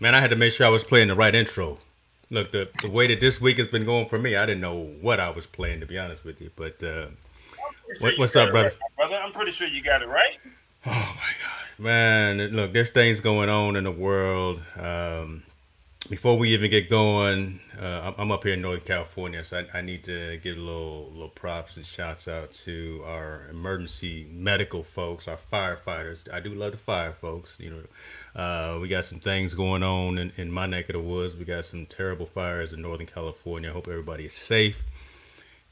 here we go. Man, I had to make sure I was playing the right intro. Look, the, the way that this week has been going for me, I didn't know what I was playing, to be honest with you. But uh, what, what's up, brother? Right, brother, I'm pretty sure you got it right. Oh, my God. Man, look, there's things going on in the world. Um, before we even get going, uh, I'm up here in Northern California, so I, I, need to give a little little props and shouts out to our emergency medical folks, our firefighters. I do love the fire folks. You know, uh, we got some things going on in, in my neck of the woods. We got some terrible fires in Northern California. I hope everybody is safe.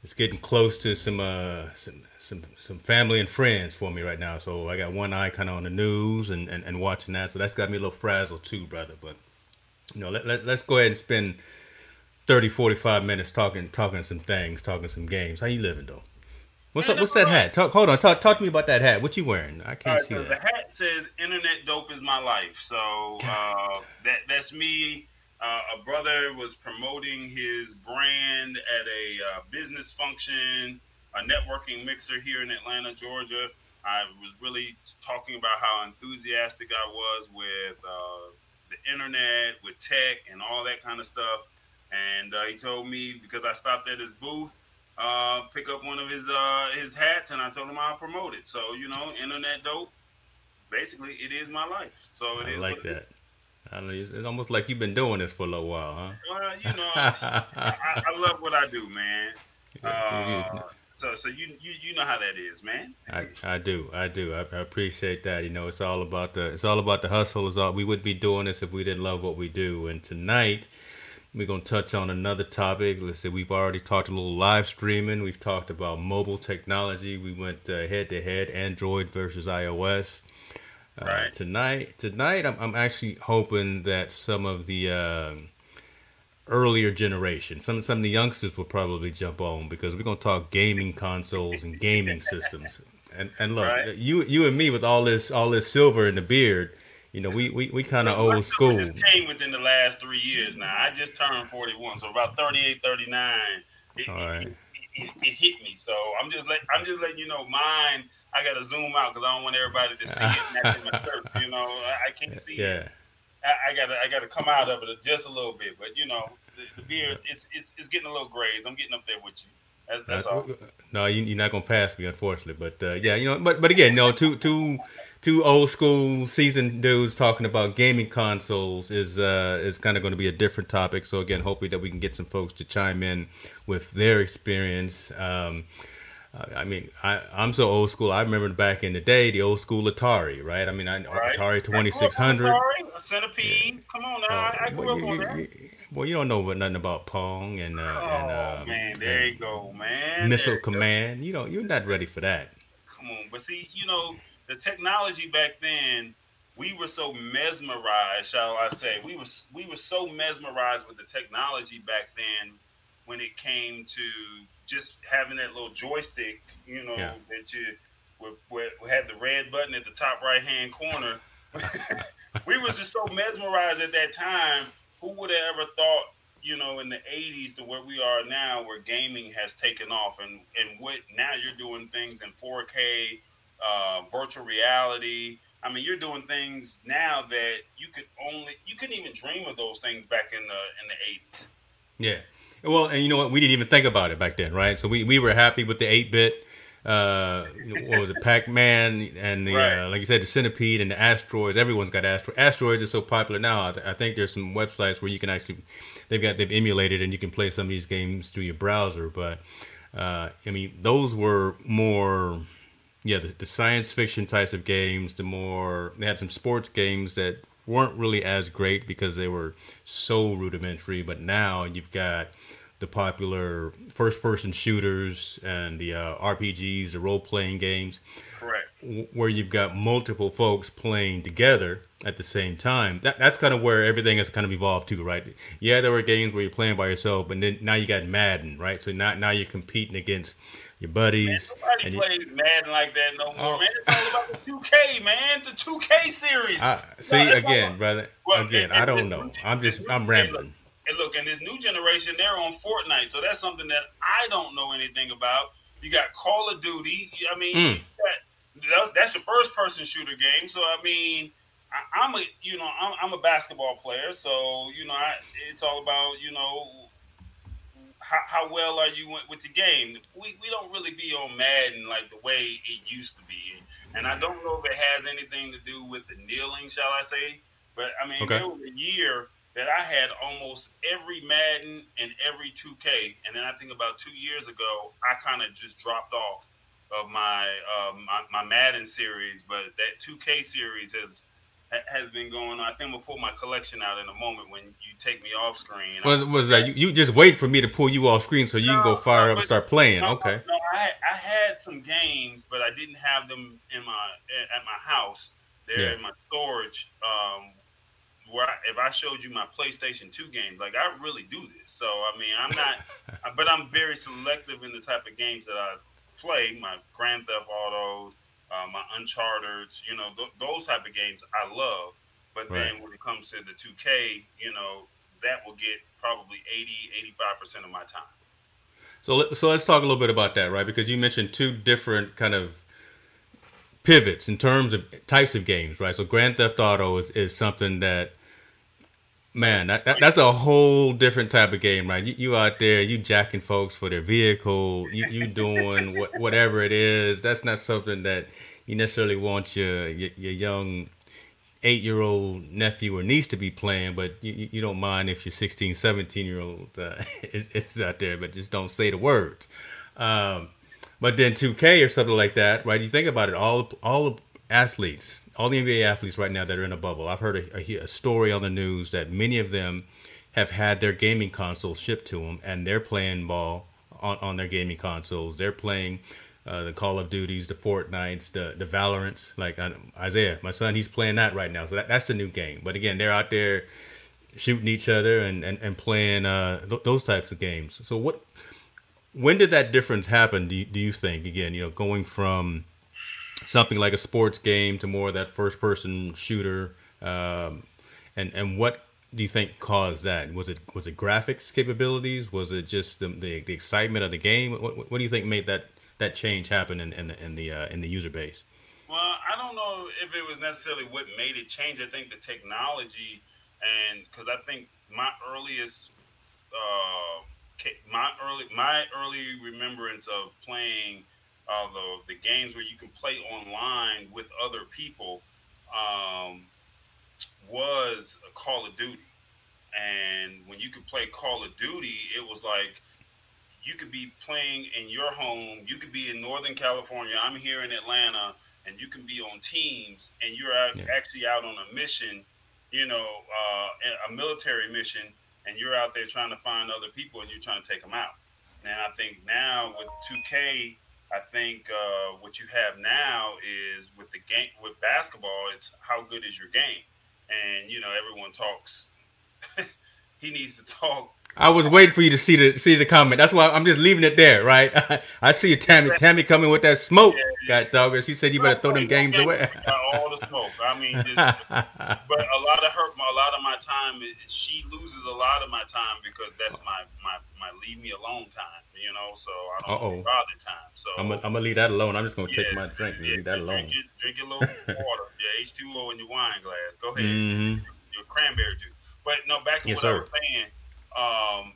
It's getting close to some uh, some, some some family and friends for me right now. So I got one eye kind of on the news and, and, and watching that. So that's got me a little frazzled too, brother. But you know, let, let, let's go ahead and spend 30, 45 minutes talking talking some things, talking some games. How you living though? What's up? What's that hat? Talk, hold on. Talk, talk to me about that hat. What you wearing? I can't see so that. The hat says "Internet dope is my life." So uh, that that's me. Uh, a brother was promoting his brand at a uh, business function, a networking mixer here in Atlanta, Georgia. I was really talking about how enthusiastic I was with uh, the internet, with tech, and all that kind of stuff. And uh, he told me because I stopped at his booth, uh, pick up one of his uh, his hats, and I told him I'll promote it. So you know, internet dope. Basically, it is my life. So it I is like that. I know it's almost like you've been doing this for a little while, huh? Well, you know, I, I, I, love what I do, man. Uh, so, so you, you you know how that is, man. I, I do, I do. I, I, appreciate that. You know, it's all about the it's all about the hustle. Is all we would be doing this if we didn't love what we do. And tonight, we're gonna touch on another topic. Let's say we've already talked a little live streaming. We've talked about mobile technology. We went head to head, Android versus iOS. Uh, right. Tonight, tonight, I'm, I'm actually hoping that some of the uh, earlier generation. Some some of the youngsters will probably jump on because we're gonna talk gaming consoles and gaming systems. And and look, right. you you and me with all this all this silver in the beard, you know, we we, we kind of old school. Just came within the last three years. Now I just turned forty one, so about 38, 39, it, all right. It, it, it, hit me. So I'm just let I'm just letting you know mine. I got to zoom out because I don't want everybody to see it. you know, I, I can't see yeah. it. I, gotta I gotta come out of it just a little bit. But you know, the, the beard it's, it's, it's getting a little grays. I'm getting up there with you. That's, that's uh, all. No, you, are not gonna pass me, unfortunately. But uh, yeah, you know, but but again, no, two two two old school seasoned dudes talking about gaming consoles is uh, is kind of going to be a different topic. So again, hopefully that we can get some folks to chime in with their experience. Um, I mean, I, I'm so old school. I remember back in the day, the old school Atari, right? I mean, I, right. Atari 2600. Atari, a centipede. Yeah. Come on now. Uh, I, I grew well, up on that. Well, you don't know nothing about Pong and. Uh, oh, and, uh, man. There you go, man. Missile Command. Go. You know, you're not ready for that. Come on. But see, you know, the technology back then, we were so mesmerized, shall I say. We were, we were so mesmerized with the technology back then when it came to just having that little joystick, you know, yeah. that you had the red button at the top right hand corner. we was just so mesmerized at that time. Who would have ever thought, you know, in the '80s to where we are now, where gaming has taken off, and and what now you're doing things in 4K, uh, virtual reality. I mean, you're doing things now that you could only you couldn't even dream of those things back in the in the '80s. Yeah. Well, and you know what? We didn't even think about it back then, right? So we, we were happy with the 8 bit. Uh, what was it, Pac Man, and the right. uh, like you said, the Centipede and the Asteroids. Everyone's got asteroids. Asteroids are so popular now. I, th- I, think there's some websites where you can actually they've got they've emulated and you can play some of these games through your browser. But uh, I mean, those were more yeah the, the science fiction types of games. The more they had some sports games that weren't really as great because they were so rudimentary. But now you've got the popular first person shooters and the uh, RPGs, the role playing games. Correct. Where you've got multiple folks playing together at the same time. That, that's kind of where everything has kind of evolved too, right? Yeah, there were games where you're playing by yourself, but then now you got Madden, right? So now, now you're competing against your buddies. Man, nobody plays you, Madden like that no more, oh, man. It's all about the 2K, man. The 2K series. I, see, no, again, brother. Well, again, and, and I don't know. I'm just, I'm rambling. And look, in this new generation, they're on Fortnite, so that's something that I don't know anything about. You got Call of Duty. I mean, mm. got, that's your first person shooter game. So I mean, I, am a you know I'm, I'm, a basketball player, so you know I, it's all about you know how, how well are you with the game. We we don't really be on Madden like the way it used to be, and I don't know if it has anything to do with the kneeling, shall I say? But I mean, okay. there was a year that I had almost every Madden and every 2K, and then I think about two years ago, I kind of just dropped off of my, uh, my my Madden series, but that 2K series has has been going on. I think I'm gonna pull my collection out in a moment when you take me off screen. Was was that you, you just wait for me to pull you off screen so you no, can go fire no, up and start playing? No, okay. No, I, I had some games, but I didn't have them in my at my house. They're yeah. in my storage. Um, where I, if I showed you my PlayStation 2 games, like I really do this. So I mean, I'm not, but I'm very selective in the type of games that I play. My Grand Theft Autos, uh, my Uncharted, you know, th- those type of games I love. But right. then when it comes to the 2K, you know, that will get probably 80, 85% of my time. So, so let's talk a little bit about that, right? Because you mentioned two different kind of pivots in terms of types of games, right? So Grand Theft Auto is, is something that, man, that, that, that's a whole different type of game, right? You, you out there, you jacking folks for their vehicle, you, you doing what, whatever it is. That's not something that you necessarily want your, your, your young eight year old nephew or niece to be playing, but you, you don't mind if your 16, 17 year old uh, is, is, out there, but just don't say the words. Um, but then 2K or something like that, right? You think about it, all all athletes, all the NBA athletes right now that are in a bubble. I've heard a, a, a story on the news that many of them have had their gaming consoles shipped to them, and they're playing ball on, on their gaming consoles. They're playing uh, the Call of Duties, the Fortnites, the the Valorants. Like uh, Isaiah, my son, he's playing that right now. So that, that's the new game. But again, they're out there shooting each other and and, and playing uh, th- those types of games. So what? When did that difference happen? Do you, do you think again? You know, going from something like a sports game to more of that first person shooter, um, and and what do you think caused that? Was it was it graphics capabilities? Was it just the the, the excitement of the game? What, what do you think made that that change happen in, in the in the uh, in the user base? Well, I don't know if it was necessarily what made it change. I think the technology, and because I think my earliest, uh, my early my early remembrance of playing uh, the the games where you can play online with other people um, was a Call of Duty. And when you could play Call of Duty, it was like you could be playing in your home. You could be in Northern California. I'm here in Atlanta, and you can be on teams, and you're out, yeah. actually out on a mission, you know, uh, a military mission, and you're out there trying to find other people, and you're trying to take them out. And I think now with 2K, I think uh, what you have now is with the game with basketball, it's how good is your game, and you know everyone talks. he needs to talk I was waiting for you to see the see the comment. That's why I'm just leaving it there, right? I see you, Tammy. Tammy coming with that smoke. Yeah, yeah. dog. She said you better throw them games away. all the smoke. I mean, just, but a lot of her, a lot of my time, she loses a lot of my time because that's my my my leave me alone time. You know, so I don't Uh-oh. bother time. So I'm gonna, I'm gonna leave that alone. I'm just gonna yeah, take my drink and leave that alone. Drink your, drink your little water, your H2O in your wine glass. Go ahead, mm-hmm. your, your cranberry juice. But no, back to yes, what sir. I was saying um,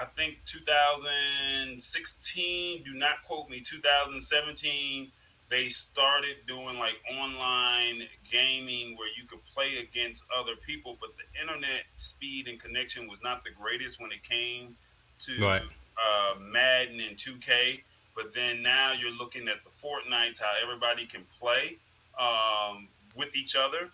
I think 2016, do not quote me, 2017, they started doing like online gaming where you could play against other people, but the internet speed and connection was not the greatest when it came to right. uh, Madden and 2K. But then now you're looking at the Fortnites, how everybody can play um, with each other.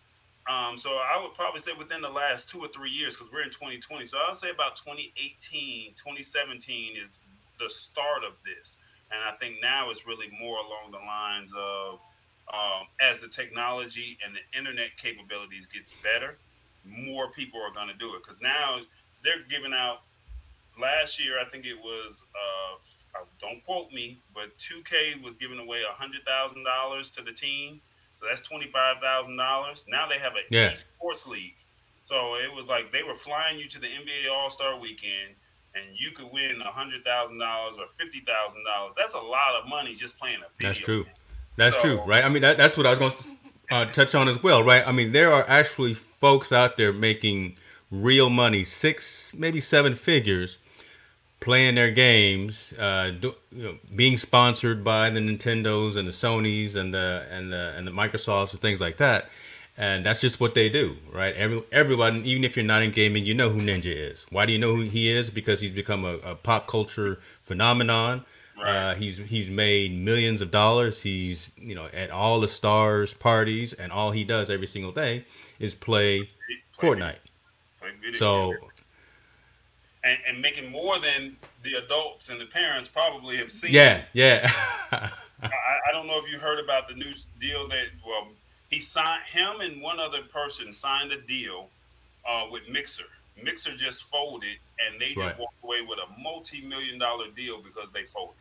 Um, so I would probably say within the last two or three years, because we're in 2020. So I'll say about 2018, 2017 is the start of this. And I think now it's really more along the lines of um, as the technology and the internet capabilities get better, more people are going to do it. Because now they're giving out, last year, I think it was, uh, don't quote me, but 2K was giving away $100,000 to the team so that's twenty five thousand dollars. Now they have a yeah. esports league. So it was like they were flying you to the NBA All Star Weekend, and you could win a hundred thousand dollars or fifty thousand dollars. That's a lot of money just playing a video. That's true. That's so, true, right? I mean, that, that's what I was going to uh, touch on as well, right? I mean, there are actually folks out there making real money, six, maybe seven figures, playing their games, uh, do, you know, being sponsored by the Nintendos and the Sonys and the and the and the Microsofts and things like that. And that's just what they do, right? Every everyone, even if you're not in gaming, you know who Ninja is. Why do you know who he is? Because he's become a, a pop culture phenomenon. Right. Uh, he's he's made millions of dollars. He's you know at all the stars parties, and all he does every single day is play, play Fortnite. Play so, and, and making more than the adults and the parents probably have seen. Yeah, yeah. I, I don't know if you heard about the new deal that well he signed him and one other person signed a deal uh, with Mixer. Mixer just folded, and they just right. walked away with a multi-million dollar deal because they folded.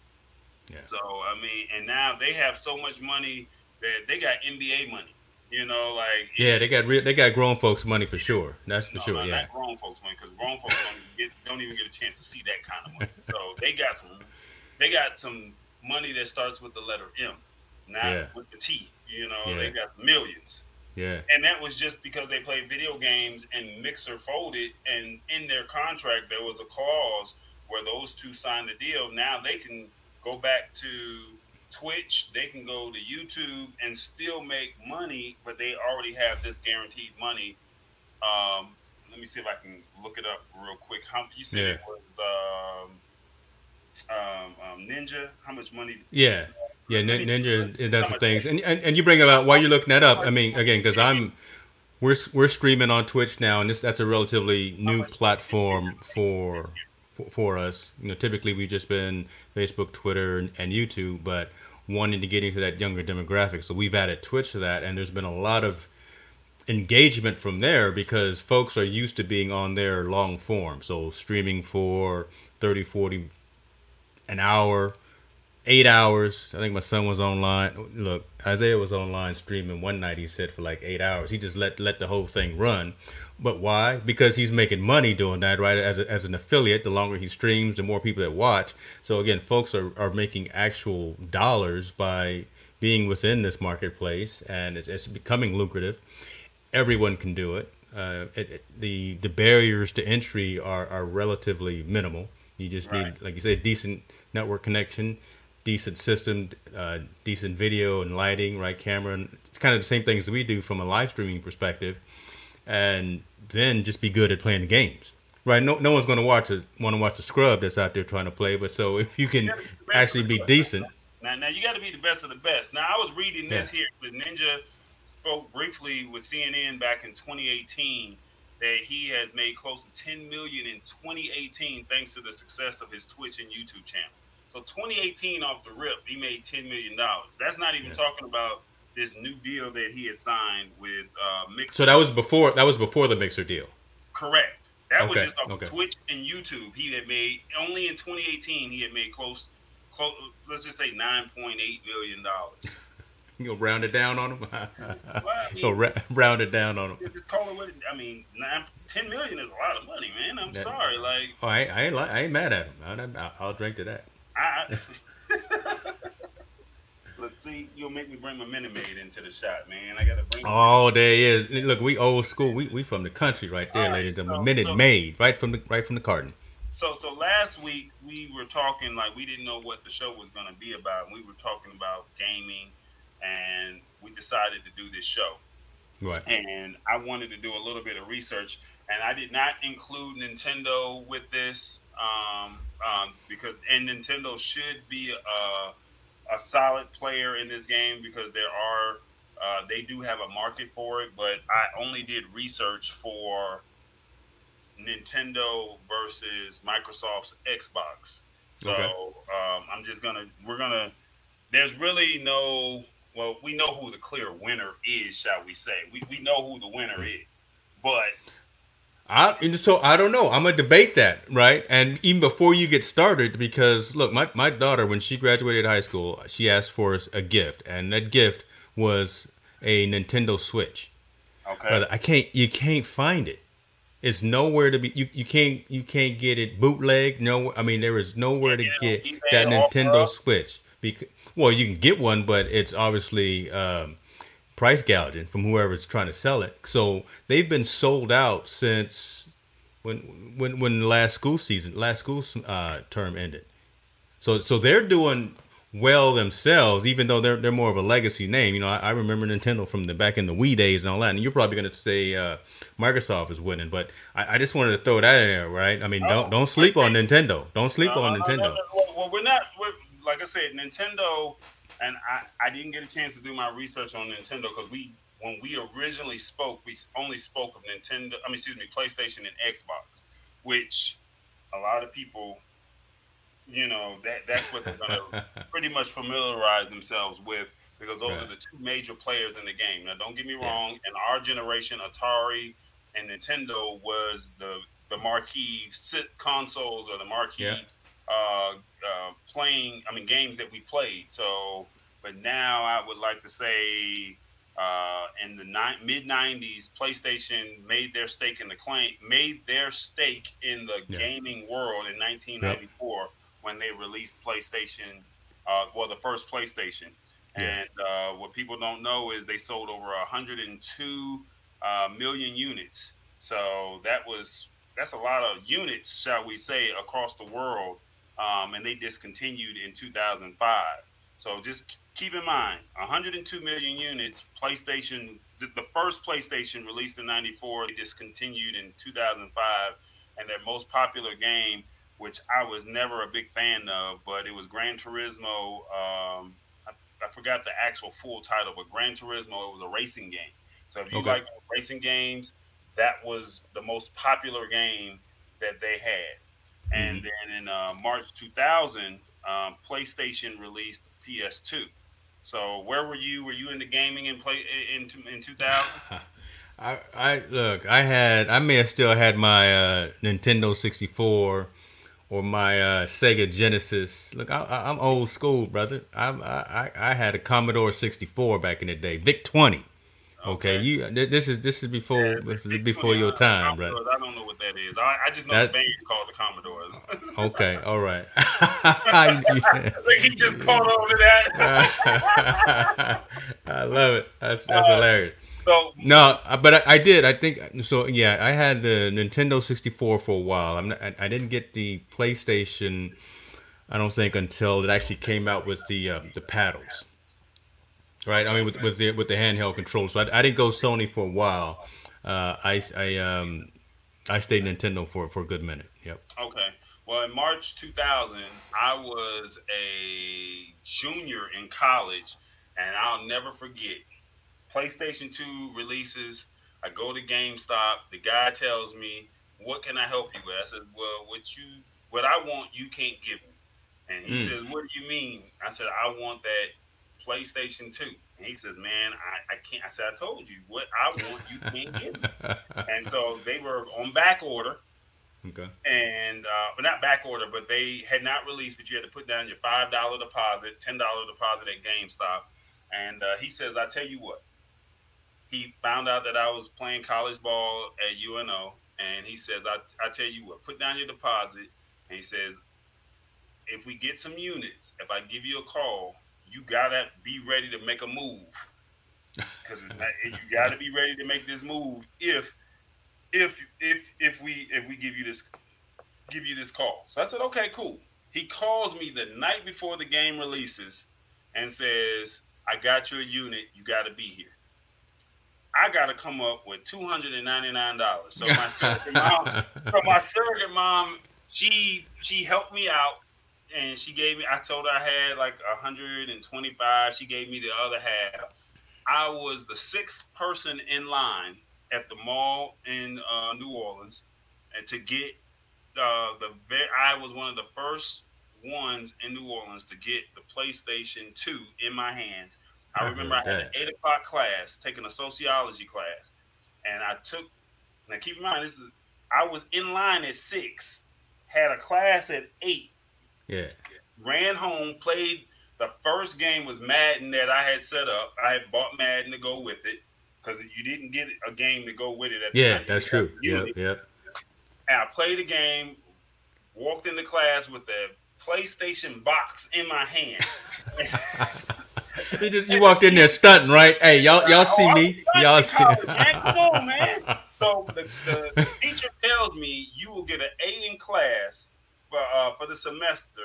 Yeah. So I mean, and now they have so much money that they got NBA money. You know, like yeah, they got re- they got grown folks money for sure. That's for no, sure. yeah, not grown folks money because grown folks don't get don't even get a chance to see that kind of money. So they got some they got some money that starts with the letter M, not yeah. with the T. You know, yeah. they got millions. Yeah. And that was just because they played video games and Mixer folded, and in their contract there was a clause where those two signed the deal. Now they can go back to Twitch, they can go to YouTube and still make money, but they already have this guaranteed money. Um, let me see if I can look it up real quick. How you said yeah. it was um, um, um, Ninja? How much money? Yeah, yeah, Ninja it does some things, and, and and you bring about while you're looking that up. I mean, again, because I'm we're we're streaming on Twitch now, and this that's a relatively new platform for for, for us. You know, typically we've just been Facebook, Twitter, and, and YouTube, but wanting to get into that younger demographic. So we've added Twitch to that, and there's been a lot of engagement from there because folks are used to being on there long form. So streaming for 30, 40, an hour, eight hours. I think my son was online. Look, Isaiah was online streaming one night. He said for like eight hours. He just let let the whole thing run. But why? Because he's making money doing that, right? As, a, as an affiliate, the longer he streams, the more people that watch. So again, folks are, are making actual dollars by being within this marketplace, and it's, it's becoming lucrative. Everyone can do it. Uh, it, it. the the barriers to entry are, are relatively minimal. You just right. need, like you said, decent network connection, decent system, uh, decent video and lighting, right? Camera. And it's kind of the same things we do from a live streaming perspective and then just be good at playing the games. Right? No, no one's going to watch a want to watch a scrub that's out there trying to play. But so if you can you actually be decent. Now, now you got to be the best of the best. Now I was reading this yeah. here. But Ninja spoke briefly with CNN back in 2018 that he has made close to 10 million in 2018 thanks to the success of his Twitch and YouTube channel. So 2018 off the rip, he made 10 million dollars. That's not even yeah. talking about this new deal that he had signed with uh, Mixer. So that was before that was before the Mixer deal. Correct. That okay. was just off okay. Twitch and YouTube. He had made only in 2018 he had made close, close let's just say 9.8 million dollars. You'll round it down on him. well, I mean, so ra- round it down on him. Just call it what it, I mean. Nine, 10 million is a lot of money, man. I'm that, sorry. Like, oh, I, I ain't, I ain't mad at him. I, will drink to that. I, Look, see, you'll make me bring my Minute Maid into the shot, man. I gotta bring. Oh, there is. Look, we old school. We we from the country, right there, right, ladies. The so, Minute so, Maid, right from the right from the carton. So so last week we were talking like we didn't know what the show was gonna be about. We were talking about gaming, and we decided to do this show. Right. And I wanted to do a little bit of research, and I did not include Nintendo with this um, um, because and Nintendo should be a a solid player in this game because there are uh, they do have a market for it, but I only did research for Nintendo versus Microsoft's Xbox. So okay. um, I'm just gonna we're gonna. There's really no well, we know who the clear winner is, shall we say? We we know who the winner hmm. is, but I so I don't know. I'm gonna debate that, right? And even before you get started, because look, my, my daughter when she graduated high school, she asked for us a gift, and that gift was a Nintendo Switch. Okay. But I can't. You can't find it. It's nowhere to be. You, you can't you can't get it bootleg. No, I mean there is nowhere to get that Nintendo Switch. Because well, you can get one, but it's obviously um, price gouging from whoever's trying to sell it. So they've been sold out since when when when last school season, last school uh, term ended. So so they're doing well themselves, even though they're they're more of a legacy name. You know, I, I remember Nintendo from the back in the Wii days and all that. And you're probably going to say uh, Microsoft is winning, but I, I, just wanted to throw that in there, right? I mean, don't don't sleep on Nintendo. Don't sleep on Nintendo. well, we're not. We're, like I said, Nintendo, and I I didn't get a chance to do my research on Nintendo because we when we originally spoke, we only spoke of Nintendo. I mean, excuse me, PlayStation and Xbox, which a lot of people you know that that's what they're gonna pretty much familiarize themselves with because those right. are the two major players in the game. Now, don't get me wrong. In our generation, Atari and Nintendo was the the marquee sit consoles or the marquee yeah. uh, uh, playing. I mean, games that we played. So, but now I would like to say. Uh, in the ni- mid '90s, PlayStation made their stake in the claim, made their stake in the yeah. gaming world in 1994. Yep when they released PlayStation, uh, well, the first PlayStation. Yeah. And uh, what people don't know is they sold over 102 uh, million units. So that was that's a lot of units, shall we say, across the world. Um, and they discontinued in 2005. So just keep in mind, 102 million units. PlayStation, the, the first PlayStation released in '94, they discontinued in 2005, and their most popular game which I was never a big fan of, but it was Gran Turismo. Um, I, I, forgot the actual full title, but Gran Turismo. It was a racing game. So if you okay. like racing games, that was the most popular game that they had. And mm-hmm. then in uh, March 2000, um, PlayStation released PS2. So where were you? Were you into gaming in play in in 2000? I, I look. I had. I may have still had my uh, Nintendo 64 or my uh, Sega Genesis. Look, I, am old school, brother. I, I I had a Commodore 64 back in the day, VIC 20. Okay, okay. you this is this is before yeah, this is before your time, brother. I don't know what that is. I, I just know that, the band called the Commodores. okay, all right. I think he just caught on to that. I love it. That's that's uh, hilarious. So no, uh, but I, I, did. I think so. Yeah, I had the Nintendo 64 for a while. I'm not, I, I, didn't get the PlayStation. I don't think until it actually came out with the uh, the paddles. Right. I mean, with with the with the handheld controller. So I, I didn't go Sony for a while. Uh, I I um I stayed Nintendo for for a good minute. Yep. Okay. Well, in March 2000, I was a junior in college, and I'll never forget PlayStation 2 releases. I go to GameStop. The guy tells me, "What can I help you with?" I said, "Well, what you what I want, you can't give me." And he mm. says, "What do you mean?" I said, "I want that PlayStation 2." And he says, "Man, I, I can't." I said, "I told you what I want, you can't get me." and so they were on back order. Okay. And uh, but not back order, but they had not released. But you had to put down your five dollar deposit, ten dollar deposit at GameStop. And uh, he says, "I tell you what, he found out that I was playing college ball at UNO, and he says, I, I tell you what, put down your deposit. And he says, if we get some units, if I give you a call, you gotta be ready to make a move. Because you gotta be ready to make this move if if if if we if we give you this give you this call. So I said, okay, cool. He calls me the night before the game releases and says, I got your unit, you gotta be here. I got to come up with two hundred and ninety nine dollars. So my surrogate mom, so my surrogate mom, she she helped me out, and she gave me. I told her I had like hundred and twenty five. She gave me the other half. I was the sixth person in line at the mall in uh, New Orleans, and to get uh, the very, I was one of the first ones in New Orleans to get the PlayStation Two in my hands I remember I had an eight o'clock class, taking a sociology class, and I took. Now keep in mind, this is I was in line at six, had a class at eight. Yeah. Ran home, played the first game was Madden that I had set up. I had bought Madden to go with it because you didn't get a game to go with it. At yeah, that's true. Yeah, yeah. And I played the game, walked into class with the PlayStation box in my hand. you just you walked in there stunting, right? Hey, y'all y'all see Oh, me? Y'all see? college, man. Come on, man. So the, the teacher tells me you will get an A in class for uh, for the semester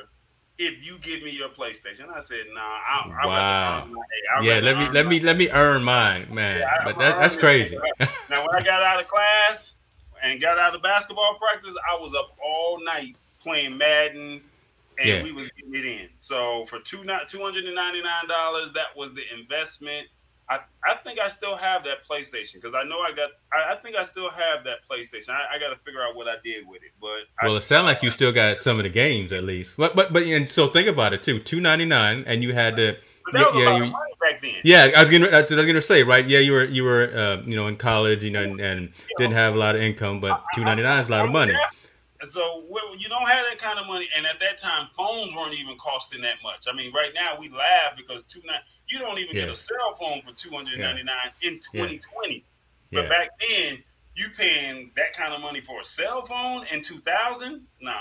if you give me your PlayStation. I said, Nah, I, I Wow. rather earn my. I'd Yeah, rather let me let me let me earn mine, man. Yeah, But that, that's crazy. Now, when I got out of class and got out of basketball practice, I was up all night playing Madden, and Yeah. we was getting it in. So for two two hundred and ninety nine dollars, that was the investment. I, I think I still have that PlayStation because I know I got. I, I think I still have that PlayStation. I, I got to figure out what I did with it, but Well, I, it sounds like you still got some of the games at least. But but but and so think about it too. Two ninety nine, and you had to. that yeah, you- back then. Yeah, I was gonna. I was gonna say, right? Yeah, you were you were uh, you know in college, you know, and, and didn't have a lot of income, but two ninety nine is a lot of money. And so you don't have that kind of money, and at that time, phones weren't even costing that much. I mean, right now we laugh because two nine you don't even get a cell phone for two hundred ninety nine in twenty twenty. But Yeah, back then, you paying that kind of money for a cell phone in two thousand? No.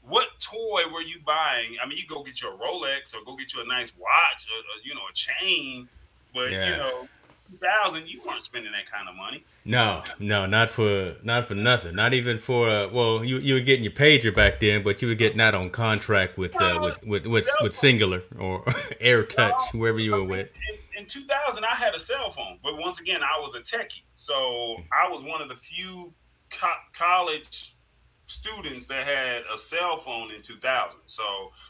What toy were you buying? I mean, you go get your Rolex or go get you a nice watch or, or you know a chain, but Yeah. you know, two thousand, you weren't spending that kind of money. no, no, not for not for nothing. Not even for uh, well, you you were getting your pager back then, but you were getting that on contract with uh, with with with, with Cingular or Air Touch, wherever you were with. In, in 2000, I had a cell phone, but once again, I was a techie. So I was one of the few co- college students that had a cell phone in 2000. So,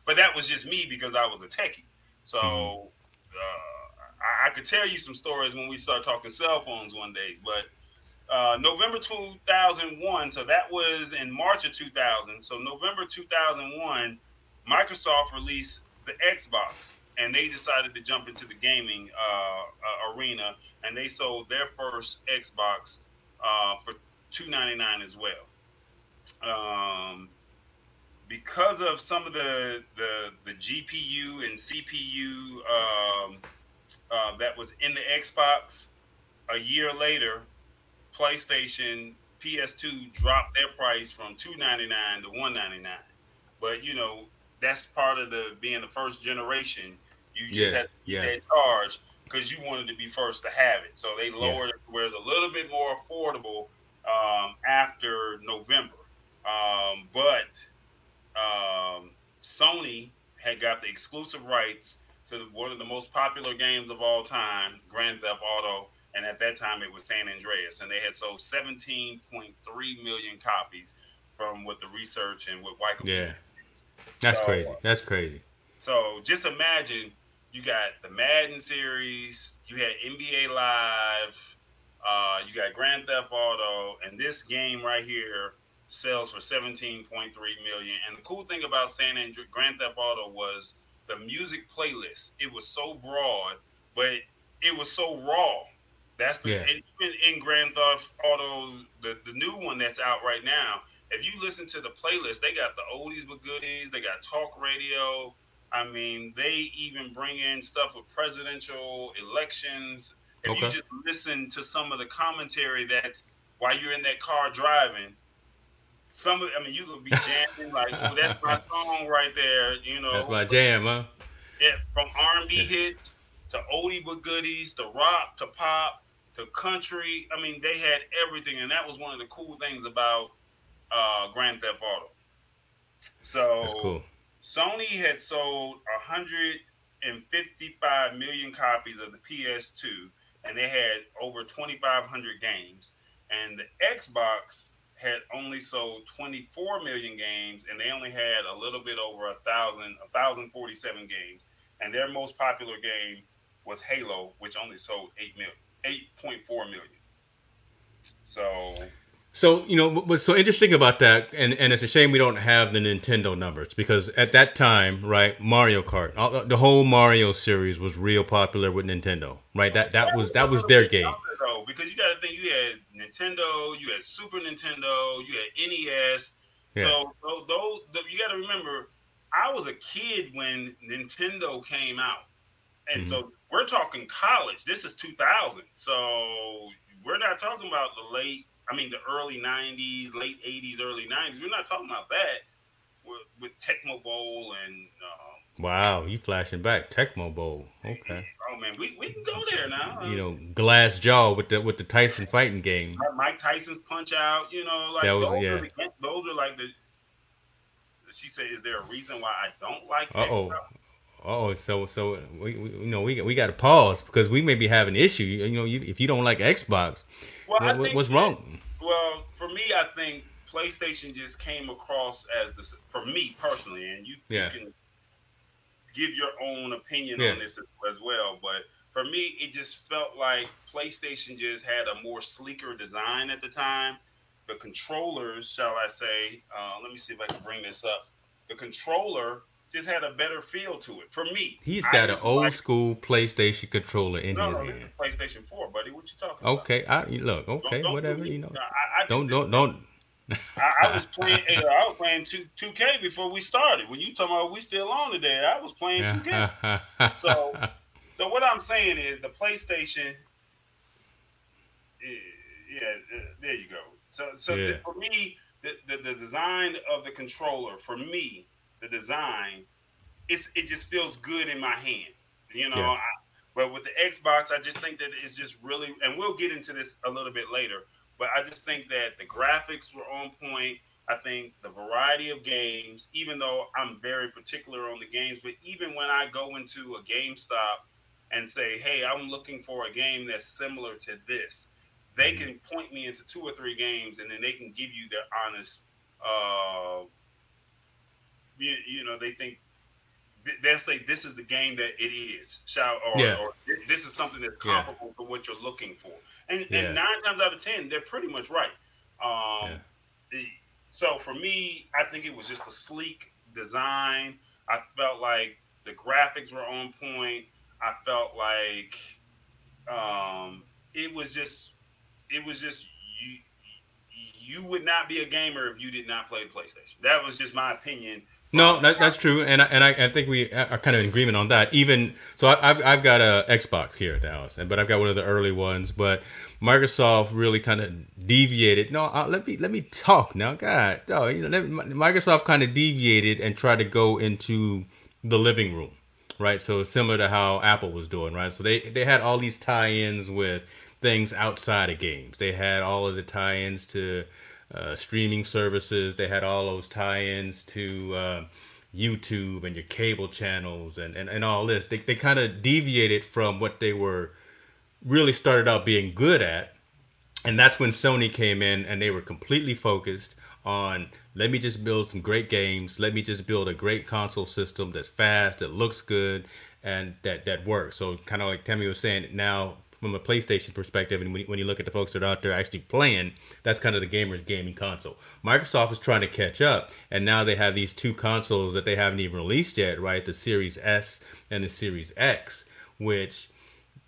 but that was just me because I was a techie. So Mhm. uh, I, I could tell you some stories when we start talking cell phones one day. But uh, November 2001, so that was in March of 2000. So November 2001, Microsoft released the Xbox, and they decided to jump into the gaming uh, uh, arena, and they sold their first Xbox uh, for 299 as well. Um, because of some of the the, the GPU and CPU um, uh, that was in the Xbox, a year later, PlayStation PS2 dropped their price from 299 to 199. But you know, that's part of the being the first generation. You just Yeah, get yeah. that charge because you wanted to be first to have it. So they lowered it where it's a little bit more affordable um, after November. Um, but um, Sony had got the exclusive rights to one of the most popular games of all time, Grand Theft Auto, and at that time it was San Andreas, and they had sold 17.3 million copies from what the research and what Wikipedia. Yeah. That's So, crazy. That's crazy. So just imagine you got the Madden series, you had NBA Live, uh, you got Grand Theft Auto, and this game right here sells for 17.3 million. And the cool thing about San Andreas Grand Theft Auto was the music playlist. It was so broad, but it was so raw. That's the Yeah. and even in Grand Theft Auto, the, the new one that's out right now. If you listen to the playlist, they got the oldies but goodies. They got talk radio. I mean, they even bring in stuff with presidential elections. If Okay. you just listen to some of the commentary that's while you're in that car driving, some of I mean, you could be jamming like, well, that's my song right there. You know, That's my jam, huh? yeah, from R and B hits to oldie but goodies to rock to pop to country. I mean, they had everything, and that was one of the cool things about uh, Grand Theft Auto. So cool. Sony had sold 155 million copies of the PS2, and they had over 2,500 games. And the Xbox had only sold 24 million games, and they only had a little bit over a thousand, a thousand forty-seven games. And their most popular game was Halo, which only sold eight million, eight point four million. So So you know what's so interesting about that, and, and it's a shame we don't have the Nintendo numbers because at that time, right, Mario Kart, all, the whole Mario series was real popular with Nintendo, right? That that was that was their game. Though, because you got to think you had Nintendo, you had Super Nintendo, you had NES. Yeah. So tho- those, tho- you got to remember, I was a kid when Nintendo came out, and so Mm-hmm. we're talking college. This is 2000, so we're not talking about the late. I mean, the early 90s, late 80s, early 90s. We're not talking about that with, with Tecmo Bowl and um, Wow, you flashing back Tecmo Bowl. Okay. Oh man, we, we can go there now. You know, Glass Joe with the with the Tyson fighting game. Mike Tyson's punch out. You know, like that was, those, yeah. are the, those are like the. She said, "Is there a reason why I don't like?" oh. Oh, so so we, we you know we we got to pause because we may be having issue. You know, you, if you don't like Xbox, well, what, what's wrong? well, for me, I think PlayStation just came across as the for me personally, and you, yeah. you can give your own opinion yeah. on this as well. But for me, it just felt like PlayStation just had a more sleeker design at the time. The controllers, shall I say? Uh, let me see if I can bring this up. The controller just had a better feel to it for me. He's got an old like, school PlayStation controller in no, his no, hand. PlayStation Four, buddy. What you talking okay, about? Okay, I look. Okay, don't, don't whatever you know. I, I don't don't don't. I, I, was playing. I was playing two two K before we started. When you talking about we still on today, I was playing two K. so, so what I'm saying is the PlayStation. Yeah, there you go. So, so yeah. the, for me, the, the the design of the controller for me the design, it's it just feels good in my hand. You know, yeah. I, but with the Xbox, I just think that it's just really, and we'll get into this a little bit later. But I just think that the graphics were on point. I think the variety of games, even though I'm very particular on the games, but even when I go into a GameStop and say, "Hey, I'm looking for a game that's similar to this," they mm-hmm. can point me into two or three games, and then they can give you their honest uh, you, you know, they think they'll say this is the game that it is, or, yeah. or this is something that's comparable yeah. to what you're looking for. And, yeah. and, nine times out of ten, they're pretty much right. Um, so for me, I think it was just a sleek design. I felt like the graphics were on point. I felt like um, it was just it was just you you would not be a gamer if you did not play PlayStation. That was just my opinion no, that, that's true, and I, and I, I, think we are kind of in agreement on that. Even so, I, have I've got a Xbox here at the house, but I've got one of the early ones. But Microsoft really kind of deviated. No, uh, let me let me talk now, God. Oh, you know, Microsoft kind of deviated and tried to go into the living room, right? So similar to how Apple was doing, right? So they they had all these tie-ins with things outside of games. They had all of the tie-ins to uh, streaming services. They had all those tie-ins to uh, YouTube and your cable channels and, and, and all this. They, they kind of deviated from what they were really started out being good at. And that's when Sony came in and they were completely focused on let me just build some great games. Let me just build a great console system that's fast, that looks good, and that that works. So kind of like Tammy was saying, now from a PlayStation perspective, and when, when you look at the folks that are out there actually playing, that's kind of the gamer's gaming console. Microsoft is trying to catch up, and now they have these two consoles that they haven't even released yet, right? The Series S and the Series X, which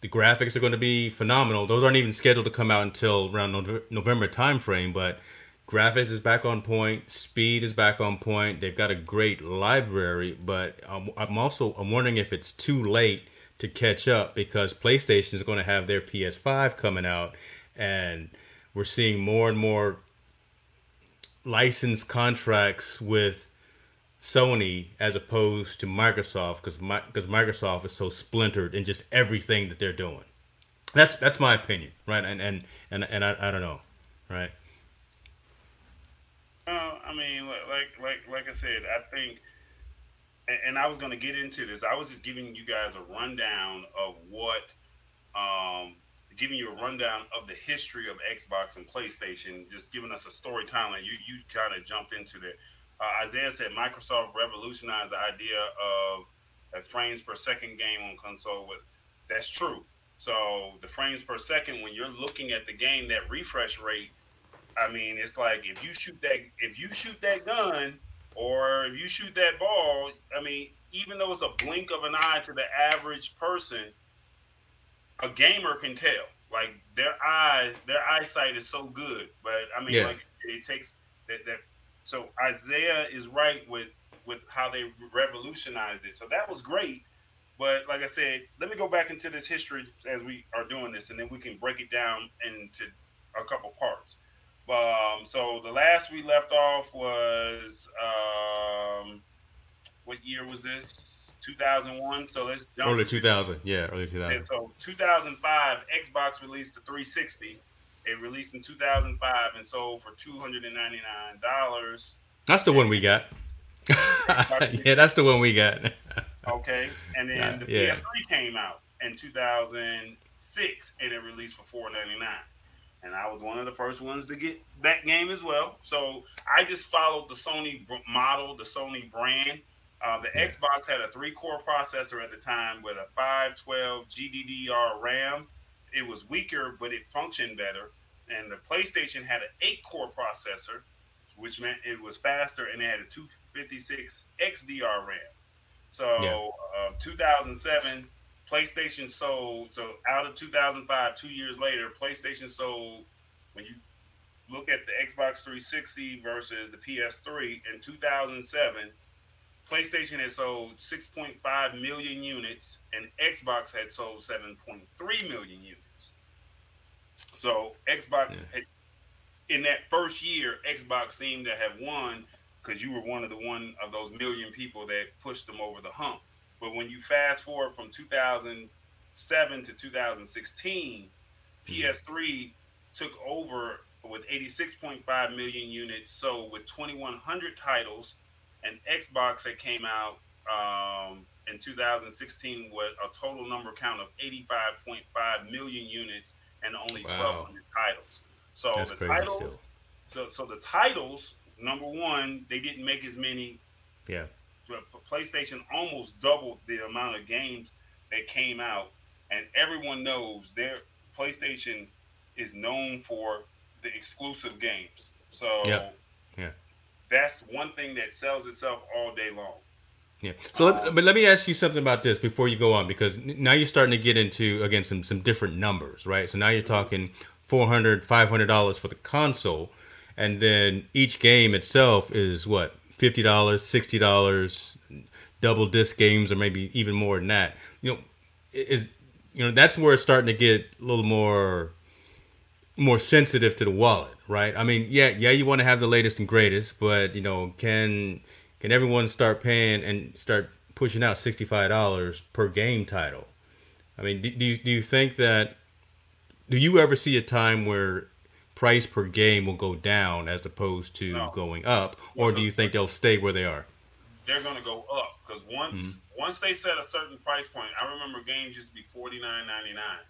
the graphics are going to be phenomenal. Those aren't even scheduled to come out until around November timeframe, but graphics is back on point speed is back on point they've got a great library but I'm, I'm also i'm wondering if it's too late to catch up because PlayStation is going to have their PS5 coming out, and we're seeing more and more license contracts with Sony as opposed to Microsoft because because Microsoft is so splintered in just everything that they're doing. That's that's my opinion, right? And and and, and I, I don't know, right? Uh, I mean, like like like I said, I think and, I was going to get into this. I was just giving you guys a rundown of what, um, giving you a rundown of the history of Xbox and PlayStation, just giving us a story timeline. You you kind of jumped into that. Uh, Isaiah said Microsoft revolutionized the idea of a frames per second game on console. With that's true. So the frames per second, when you're looking at the game, that refresh rate. I mean, it's like if you shoot that if you shoot that gun or if you shoot that ball, I mean, even though it's a blink of an eye to the average person, a gamer can tell. Like their eyes, their eyesight is so good. But I mean, yeah. like it takes that, that. So Isaiah is right with with how they revolutionized it. So that was great. But like I said, let me go back into this history as we are doing this, and then we can break it down into a couple parts. Um, so the last we left off was um, what year was this? 2001. So let's jump early 2000. Yeah, early 2000. And so 2005, Xbox released the 360. It released in 2005 and sold for 299 dollars. That's the one we got. yeah, that's the one we got. okay, and then the yeah. PS3 came out in 2006, and it released for 499 and I was one of the first ones to get that game as well. So I just followed the Sony model, the Sony brand. Uh, the yeah. Xbox had a three-core processor at the time with a 512 GDDR RAM. It was weaker, but it functioned better. And the PlayStation had an eight-core processor, which meant it was faster, and it had a 256 XDR RAM. So yeah. uh, 2007, PlayStation sold so out of 2005, two years later, PlayStation sold when you look at the Xbox 360 versus the PS3 in 2007, PlayStation had sold 6.5 million units and Xbox had sold 7.3 million units. So Xbox yeah. had, in that first year, Xbox seemed to have won because you were one of the one of those million people that pushed them over the hump. But when you fast forward from 2007 to 2016, mm-hmm. PS3 took over with 86.5 million units sold with 2,100 titles, and Xbox that came out um, in 2016 with a total number count of 85.5 million units and only wow. 1,200 titles. So That's the titles, so so the titles, number one, they didn't make as many. Yeah. PlayStation almost doubled the amount of games that came out, and everyone knows their PlayStation is known for the exclusive games. So yeah, yeah, that's one thing that sells itself all day long. Yeah. So, um, let, but let me ask you something about this before you go on, because now you're starting to get into again some some different numbers, right? So now you're talking 400 500 dollars for the console, and then each game itself is what fifty dollars, sixty dollars, double disc games, or maybe even more than that. You know, is you know that's where it's starting to get a little more more sensitive to the wallet, right? I mean, yeah, yeah, you want to have the latest and greatest, but you know, can can everyone start paying and start pushing out sixty five dollars per game title? I mean, do, do you do you think that do you ever see a time where price per game will go down as opposed to no. going up, or do you think they'll stay where they are? They're going to go up because once mm-hmm. once they set a certain price point, I remember games used to be forty nine ninety nine,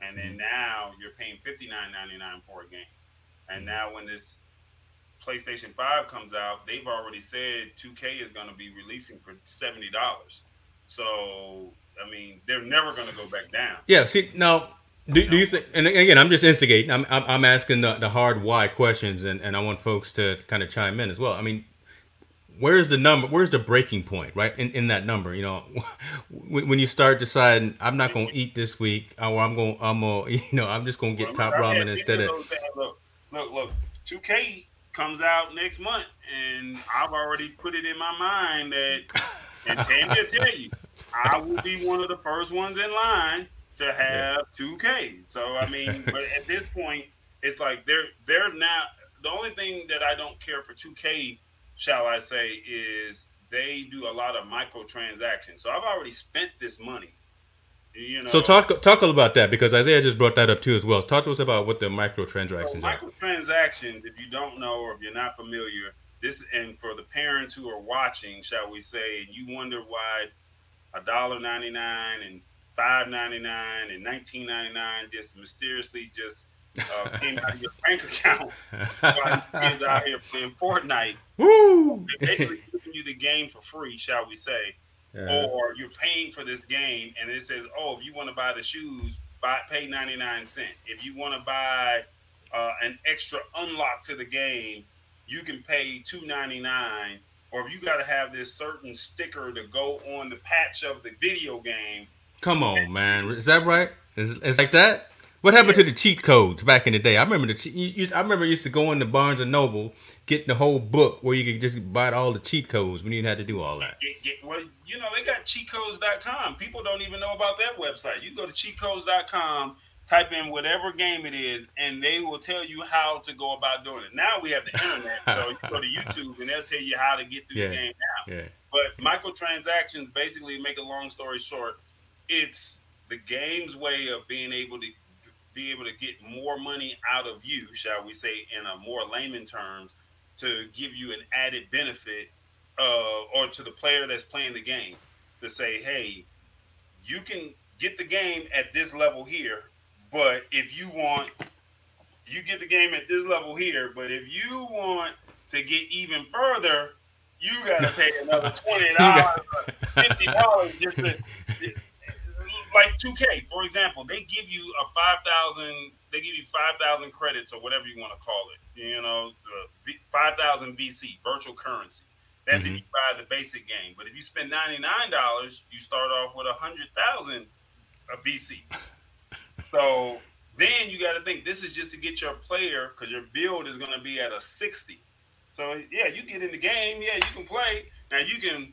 and then mm-hmm. now you're paying fifty nine ninety nine for a game, and mm-hmm. now when this PlayStation Five comes out, they've already said two K is going to be releasing for seventy dollars. So I mean, they're never going to go back down. Yeah. See now do, do you think? And again, I'm just instigating. I'm I'm, I'm asking the, the hard why questions, and, and I want folks to kind of chime in as well. I mean, where's the number? Where's the breaking point? Right in, in that number, you know, when you start deciding I'm not going to eat this week, or I'm going, I'm going, you know, I'm just going to get top ramen instead of. Look, look, look. 2K comes out next month, and I've already put it in my mind that, and Tammy will tell you, I will be one of the first ones in line to have two K. So I mean, but at this point, it's like they're they're now the only thing that I don't care for two K, shall I say, is they do a lot of microtransactions. So I've already spent this money. You know, so talk talk about that because Isaiah just brought that up too as well. Talk to us about what the microtransactions so are. Microtransactions, if you don't know or if you're not familiar, this and for the parents who are watching, shall we say, and you wonder why a dollar ninety nine and five ninety nine and nineteen ninety nine just mysteriously just uh, came out of your bank account while kids out here playing Fortnite. Woo! They're basically giving you the game for free, shall we say? Yeah. Or you're paying for this game, and it says, "Oh, if you want to buy the shoes, buy pay ninety nine cent. If you want to buy uh, an extra unlock to the game, you can pay two ninety nine. Or if you got to have this certain sticker to go on the patch of the video game, Come on, man. Is that right? Is it's like that? What happened yeah. to the cheat codes back in the day? I remember the you, I remember used to go into Barnes and Noble, getting the whole book where you could just buy all the cheat codes when you had to do all that. well, you know they got cheatcodes.com. People don't even know about that website. You go to cheatcodes.com, type in whatever game it is, and they will tell you how to go about doing it. Now we have the internet, so you go to YouTube and they'll tell you how to get through Yeah. the game now. Yeah. But microtransactions basically make a long story short, it's the game's way of being able to be able to get more money out of you, shall we say, in a more layman terms, to give you an added benefit, uh, or to the player that's playing the game, to say, hey, you can get the game at this level here, but if you want, you get the game at this level here, but if you want to get even further, you gotta pay another twenty dollars, fifty dollars just to like 2K, for example, they give you a five thousand, they give you five thousand credits or whatever you want to call it. You know, the five thousand VC, virtual currency. That's if Mhm. you buy the basic game. But if you spend ninety nine dollars, you start off with a hundred thousand a VC. So then you got to think this is just to get your player because your build is going to be at a sixty. So yeah, you get in the game, yeah, you can play. Now you can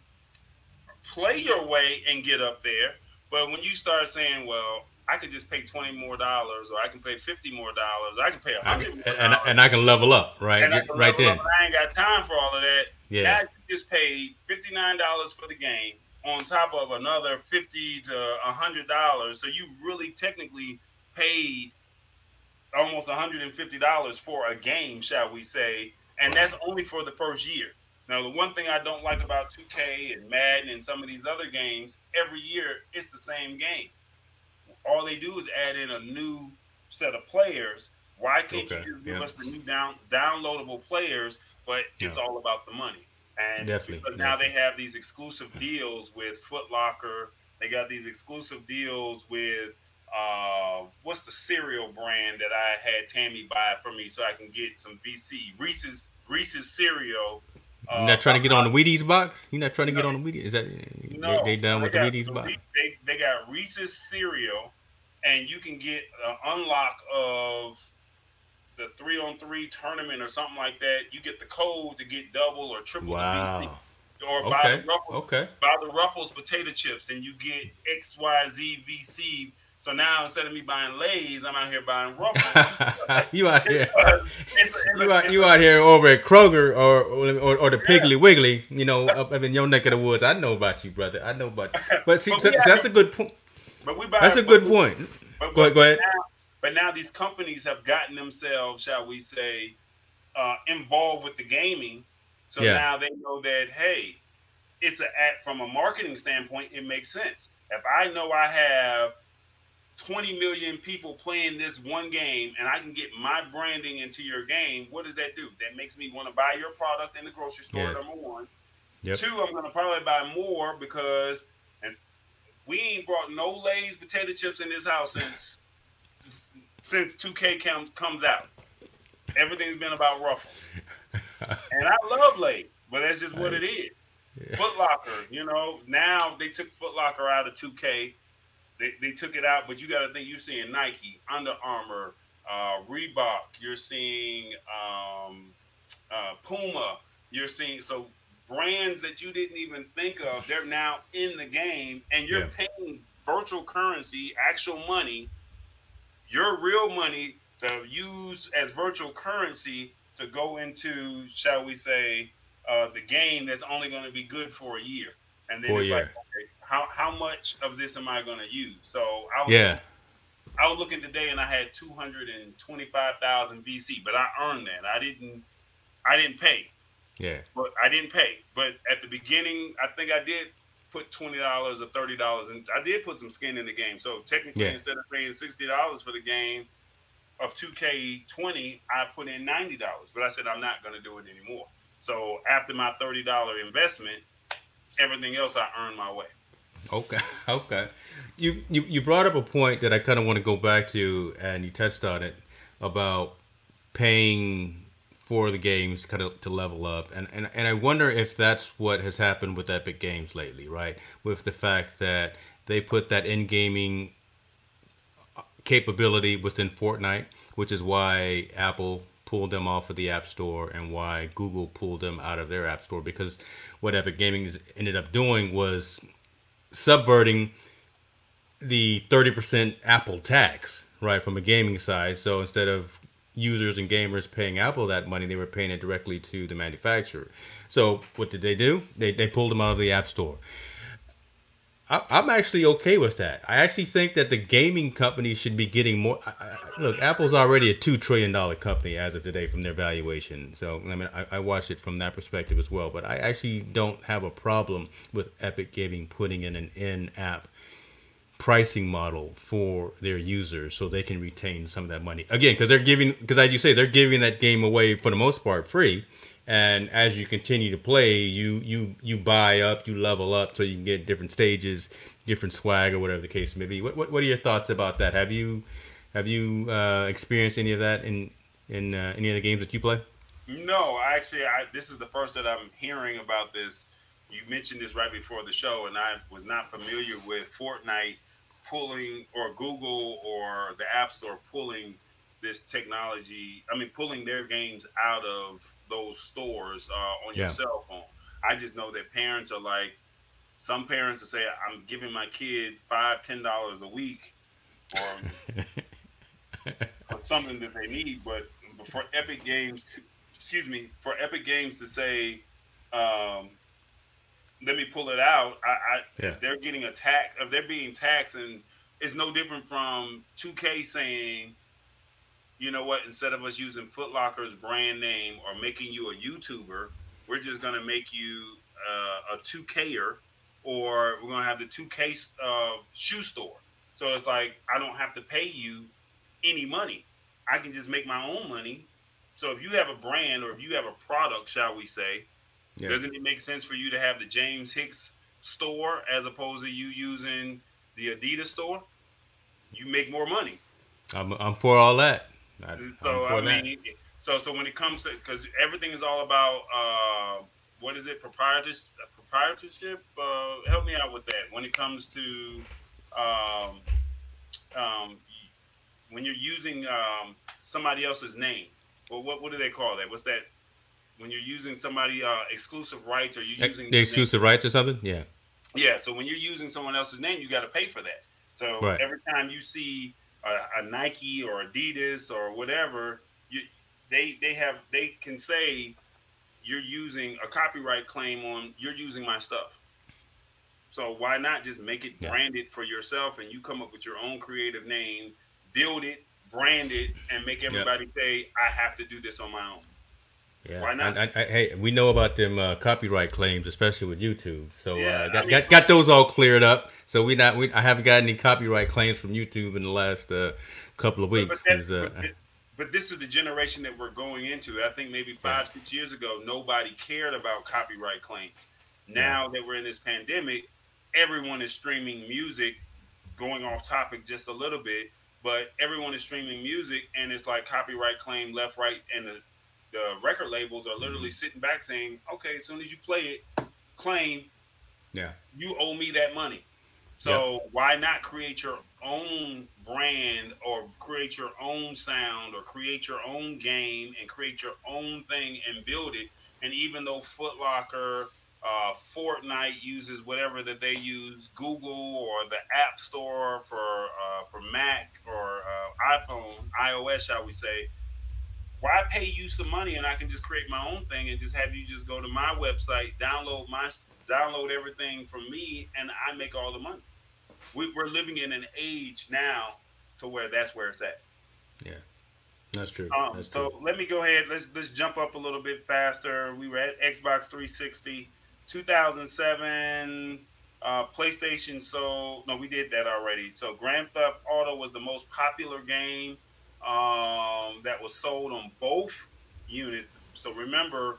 play your way and get up there. But when you start saying, well, I could just pay twenty more dollars, or I can pay fifty more dollars, I can pay hundred more and, and I can level up, right? and I can right level then. up, I ain't got time for all of that. Yeah. Now you just paid fifty nine dollars for the game on top of another fifty to hundred dollars. So you really technically paid almost hundred and fifty dollars for a game, shall we say? And that's only for the first year. Now, the one thing I don't like about 2K and Madden and some of these other games, every year it's the same game. All they do is add in a new set of players. Why can't Okay, you just give yeah. us the new down downloadable players? But it's Yeah. all about the money. And Definitely, because now they have these exclusive deals with Foot Locker. They got these exclusive deals with uh, what's the cereal brand that I had Tammy buy for me so I can get some VC Reese's Reese's cereal. Uh, You're not trying to get on the Wheaties box? You're not trying to get on the Wheaties? Is that No, they, they done with the Wheaties box? They, they got Reese's cereal, and you can get an unlock of the three on three tournament or something like that. You get the code to get double or triple the Wow. Or buy the Ruffles, Okay. buy the Ruffles potato chips, and you get X Y Z VC. So now instead of me buying Lay's, I'm out here buying Ruffles. you out here. It's- it's You out, you out here over at Kroger or or, or the Piggly Wiggly, you know, up, up in your neck of the woods. I know about you, brother. I know about you. But see, But so, so that's a good point. But we buy That's a good we- point. But, Go ahead, go ahead. Now, but now these companies have gotten themselves, shall we say, uh, involved with the gaming. So Yeah. now they know that hey, it's a from a marketing standpoint, it makes sense. If I know I have 20 million people playing this one game and I can get my branding into your game, what does that do? That makes me want to buy your product in the grocery store, Yeah. number one. Yep. Two, I'm gonna probably buy more because we ain't brought no Lay's potato chips in this house since since 2K com- comes out. Everything's been about Ruffles, and I love Lay's, but that's just what it is. Yeah. Foot Locker, you know, now they took Foot Locker out of 2K. They, they took it out, but you got to think you're seeing Nike, Under Armour, uh, Reebok. You're seeing um, uh, Puma. You're seeing so brands that you didn't even think of. They're now in the game, and you're Yeah. paying virtual currency, actual money, your real money to use as virtual currency to go into, shall we say, uh, the game that's only going to be good for a year. And then it's like, okay, how how much of this am I going to use? So I was Yeah. I was looking today and I had two hundred and twenty five thousand VC, but I earned that. I didn't I didn't pay, Yeah. but I didn't pay. But at the beginning, I think I did put twenty dollars or thirty dollars, and I did put some skin in the game. So technically, Yeah. instead of paying sixty dollars for the game of two K twenty, I put in ninety dollars. But I said I'm not going to do it anymore. So after my thirty dollar investment, everything else I earned my way. Okay. Okay. You, you you brought up a point that I kind of want to go back to, and you touched on it about paying for the games kind of to level up, and and and I wonder if that's what has happened with Epic Games lately, right? With the fact that they put that in gaming uh, capability within Fortnite, which is why Apple pulled them off of the App Store and why Google pulled them out of their App Store because what Epic Gaming ended up doing was subverting the 30% Apple tax, right, from a gaming side. So instead of users and gamers paying Apple that money, they were paying it directly to the manufacturer. So what did they do? They they pulled them out of the App Store. I, am actually okay with that. I actually think that the gaming companies should be getting more. I, I, look, Apple's already a two trillion dollar company as of today from their valuation. So I mean, I, I watched it from that perspective as well. But I actually don't have a problem with Epic Gaming putting in an in-app pricing model for their users so they can retain some of that money again because they're giving because as you say they're giving that game away for the most part free and as you continue to play you you you buy up you level up so you can get different stages different swag or whatever the case may be. What what, what are your thoughts about that? Have you have you uh, experienced any of that in in uh, any of the games that you play? No actually I, this is the first that i'm hearing about this. You mentioned this right before the show and i was not familiar with fortnite pulling or google or the app store pulling this technology i mean pulling their games out of those stores uh, on your cell phone. I just know that parents are like, some parents will say, "I'm giving my kid five, ten dollars a week for, for something that they need," but for Epic Games, excuse me, for Epic Games to say, um, "Let me pull it out," I, I yeah. they're getting attacked. They're being taxed, and it's no different from 2K saying you know what? Instead of us using Footlocker's brand name or making you a YouTuber, we're just gonna make you uh, a 2Ker, or we're gonna have the 2K uh, shoe store. So it's like I don't have to pay you any money. I can just make my own money. So if you have a brand or if you have a product, shall we say, yeah. doesn't it make sense for you to have the James Hicks store as opposed to you using the Adidas store? You make more money. I'm, I'm for all that. So I mean, that. so so when it comes to because everything is all about uh, what is it proprietorship? Proprietorship. Uh, help me out with that. When it comes to um, um, when you're using um, somebody else's name, well, what what do they call that? What's that? When you're using somebody uh, exclusive rights, or you using the exclusive name? rights or something? Yeah. Yeah. So when you're using someone else's name, you got to pay for that. So right. every time you see a, a Nike or Adidas or whatever, you, they they have they can say you're using a copyright claim on you're using my stuff. So why not just make it yeah. branded for yourself and you come up with your own creative name, build it, brand it, and make everybody say, I have to do this on my own. Yeah. Why not? I, I, hey, we know about them uh, copyright claims, especially with YouTube. So yeah, uh, got, I mean, got, got those all cleared up. So we not we I haven't got any copyright claims from YouTube in the last uh, couple of weeks. But, uh, but, but, this is the generation that we're going into. I think maybe five six years ago, nobody cared about copyright claims. Now yeah. that we're in this pandemic, everyone is streaming music. Going off topic just a little bit, but everyone is streaming music, and it's like copyright claim left, right, and the the record labels are literally mm-hmm. sitting back saying, "Okay, as soon as you play it, claim, yeah, you owe me that money." So yep. why not create your own brand or create your own sound or create your own game and create your own thing and build it? And even though Footlocker, uh, Fortnite uses whatever that they use, Google or the App Store for uh, for Mac or uh, iPhone, iOS, shall we say? Why pay you some money and I can just create my own thing and just have you just go to my website, download my download everything from me, and I make all the money. We, are living in an age now to where that's where it's at. Yeah, that's true. Um, that's so true. let me go ahead. Let's let's jump up a little bit faster. We were at Xbox 360, 2007. Uh, PlayStation So no, we did that already. So Grand Theft Auto was the most popular game um, that was sold on both units. So remember,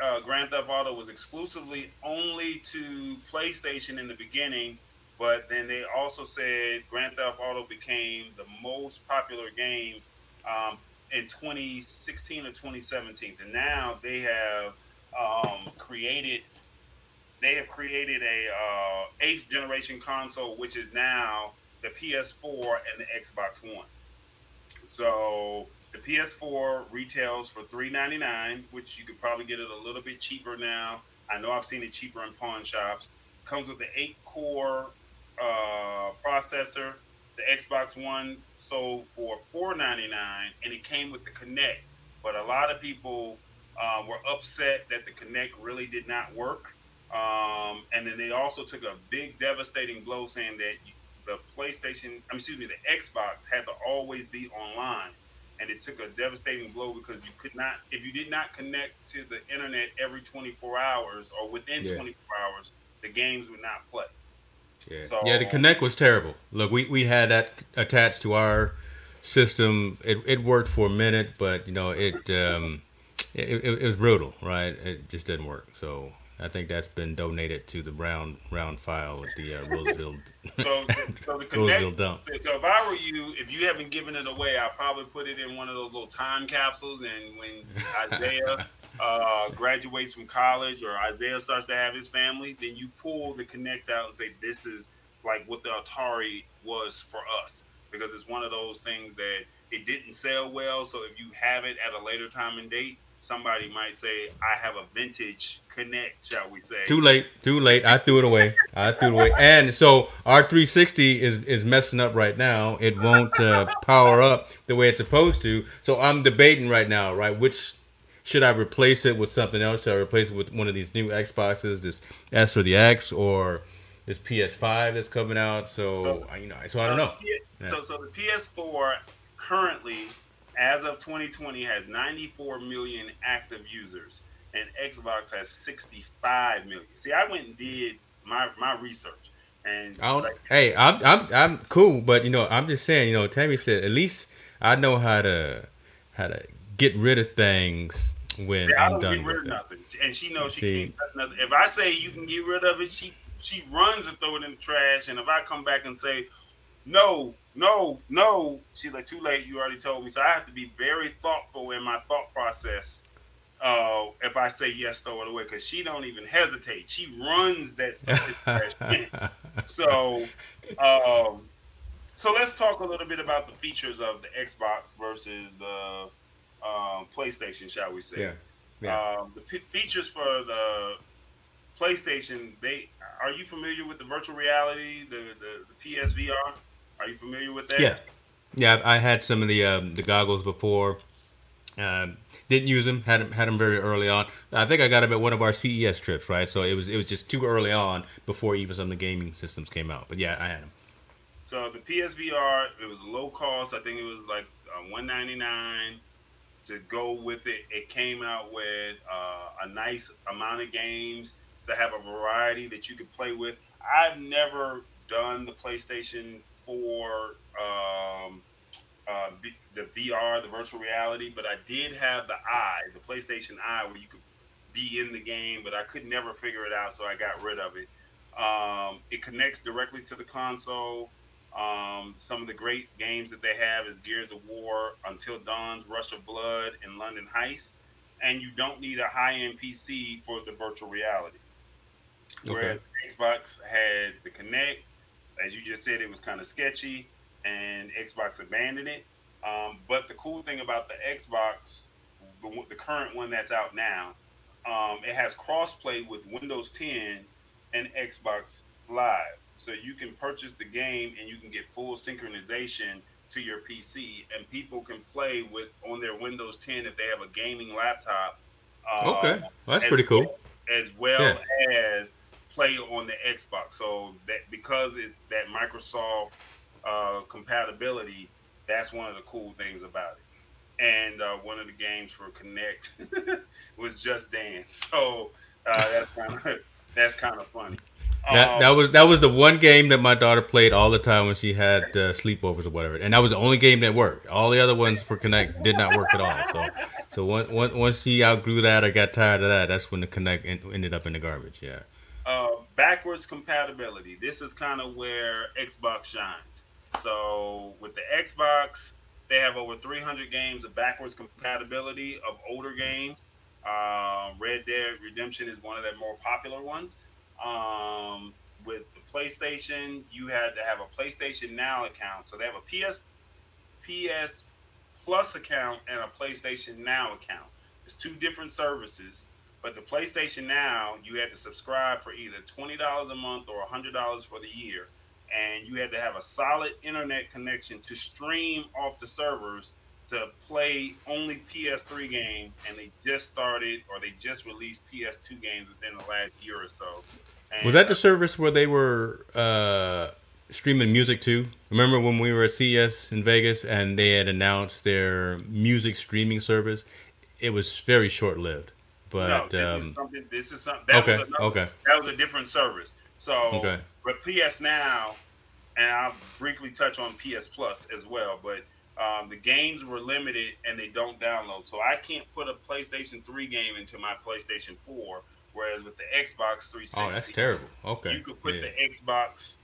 uh, Grand Theft Auto was exclusively only to PlayStation in the beginning, but then they also said Grand Theft Auto became the most popular game um, in 2016 or 2017, and now they have um, created they have created a uh, eighth generation console, which is now the PS4 and the Xbox One. So the PS4 retails for 399, which you could probably get it a little bit cheaper now. I know I've seen it cheaper in pawn shops. Comes with the eight core uh, processor, the Xbox One sold for 499, and it came with the Kinect. But a lot of people uh, were upset that the Kinect really did not work. Um, and then they also took a big devastating blow saying that the PlayStation, I mean, excuse me, the Xbox had to always be online. And it took a devastating blow because you could not, if you did not Kinect to the internet every 24 hours or within yeah. 24 hours, the games would not play. Yeah. So, yeah, the connect was terrible. Look, we, we had that attached to our system. It, it worked for a minute, but you know it um, it, it, it was brutal, right? It just didn't work. So I think that's been donated to the round round file at the uh, Roseville. so, so the Roseville dump. So if I were you, if you haven't given it away, I'll probably put it in one of those little time capsules. And when Isaiah uh, graduates from college or Isaiah starts to have his family, then you pull the Kinect out and say, "This is like what the Atari was for us," because it's one of those things that it didn't sell well. So if you have it at a later time and date, somebody might say, I have a vintage Kinect, shall we say. Too late, too late. I threw it away. I threw it away. And so our 360 is, is messing up right now. It won't uh, power up the way it's supposed to. So I'm debating right now, right? Which should I replace it with something else? Should I replace it with one of these new Xboxes, this S or the X, or this PS5 that's coming out? So, so you know, so I don't know. Yeah. So, so the PS4 currently as of 2020 has 94 million active users and Xbox has 65 million. See, I went and did my my research. And like, hey, I'm I'm I'm cool, but you know, I'm just saying, you know, Tammy said at least I know how to how to get rid of things when yeah, I'm done with it. Nothing. And she knows she See, can't touch nothing. If I say you can get rid of it, she she runs and throw it in the trash. And if I come back and say, no, no, no. She's like, too late. You already told me. So I have to be very thoughtful in my thought process. Uh, if I say yes, throw it away, because she don't even hesitate. She runs that stuff. so, um, so let's talk a little bit about the features of the Xbox versus the um, PlayStation, shall we say? Yeah. yeah. Um, the p- features for the PlayStation, they are you familiar with the virtual reality, the the, the PSVR? Are you familiar with that? Yeah, yeah. I had some of the um, the goggles before. Um, didn't use them. Had them had them very early on. I think I got them at one of our CES trips, right? So it was it was just too early on before even some of the gaming systems came out. But yeah, I had them. So the PSVR, it was low cost. I think it was like uh, one ninety nine to go with it. It came out with uh, a nice amount of games to have a variety that you could play with. I've never done the PlayStation for um, uh, the VR, the virtual reality, but I did have the Eye, the PlayStation Eye, where you could be in the game, but I could never figure it out, so I got rid of it. Um, it connects directly to the console. Um, some of the great games that they have is Gears of War, Until Dawn's Rush of Blood, and London Heist. And you don't need a high end PC for the virtual reality. Whereas okay. Xbox had the Kinect, as you just said, it was kind of sketchy, and Xbox abandoned it. Um, but the cool thing about the Xbox, the, the current one that's out now, um, it has crossplay with Windows 10 and Xbox Live. So you can purchase the game and you can get full synchronization to your PC, and people can play with on their Windows 10 if they have a gaming laptop. Uh, okay, well, that's pretty cool. As well yeah. as play on the Xbox. So that because it's that Microsoft uh, compatibility, that's one of the cool things about it. And uh, one of the games for Kinect was Just Dance. So uh, that's kind of that's kind of funny. That, um, that was that was the one game that my daughter played all the time when she had uh, sleepovers or whatever, and that was the only game that worked. All the other ones for Kinect did not work at all. So, so once once she outgrew that or got tired of that, that's when the Kinect ended up in the garbage. Yeah. Uh, backwards compatibility. This is kind of where Xbox shines. So with the Xbox, they have over 300 games of backwards compatibility of older games. Uh, Red Dead Redemption is one of their more popular ones. Um, with the PlayStation, you had to have a PlayStation Now account. So they have a PS PS Plus account and a PlayStation Now account. It's two different services. But the PlayStation Now, you had to subscribe for either twenty dollars a month or hundred dollars for the year, and you had to have a solid internet connection to stream off the servers to play only PS3 games, and they just started or they just released PS2 games within the last year or so. And, Was that the service where they were uh, streaming music too? Remember when we were at CES in Vegas and they had announced their music streaming service? It was very short lived. But no, this, um, is something, this is something. That okay, was another, okay, That was a different service. So, Okay. but PS Now, and I'll briefly touch on PS Plus as well. But um, the games were limited and they don't download. So I can't put a PlayStation 3 game into my PlayStation 4. Whereas with the Xbox 360, oh, that's terrible. Okay, you could put yeah. the Xbox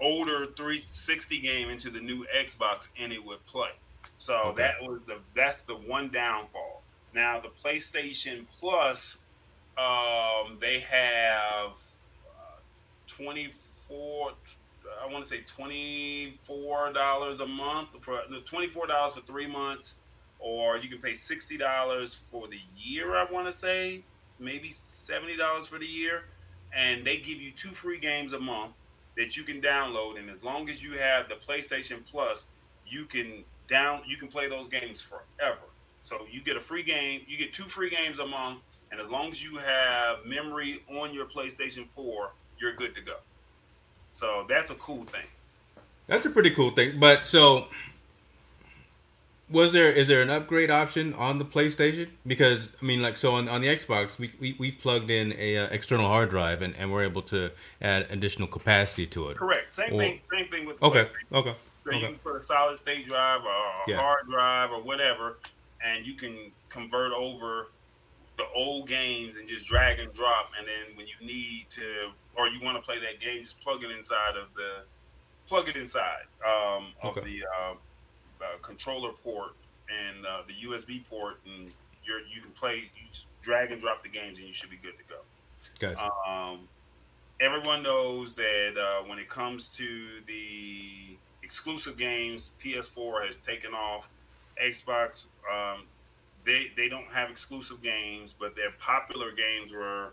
older 360 game into the new Xbox and it would play. So Okay. that was the that's the one downfall. Now the PlayStation Plus, um, they have uh, 24. I want to say twenty four dollars a month for no, twenty four dollars for three months, or you can pay sixty dollars for the year. I want to say maybe seventy dollars for the year, and they give you two free games a month that you can download. And as long as you have the PlayStation Plus, you can down you can play those games forever. So you get a free game, you get two free games a month, and as long as you have memory on your PlayStation 4, you're good to go. So that's a cool thing. That's a pretty cool thing. But so, was there is there an upgrade option on the PlayStation? Because I mean, like, so on, on the Xbox, we we we've plugged in a uh, external hard drive and, and we're able to add additional capacity to it. Correct. Same Or- thing. Same thing with Okay. Okay. So you can put a solid state drive or a Yeah. hard drive or whatever, and you can convert over the old games and just drag and drop. And then when you need to, or you want to play that game, just plug it inside of the, plug it inside um, of Okay. the uh, uh, controller port and uh, the USB port, and you're you can play. You just drag and drop the games, and you should be good to go. Gotcha. Um, everyone knows that uh, when it comes to the exclusive games, PS4 has taken off. Xbox, um, they they don't have exclusive games, but their popular games were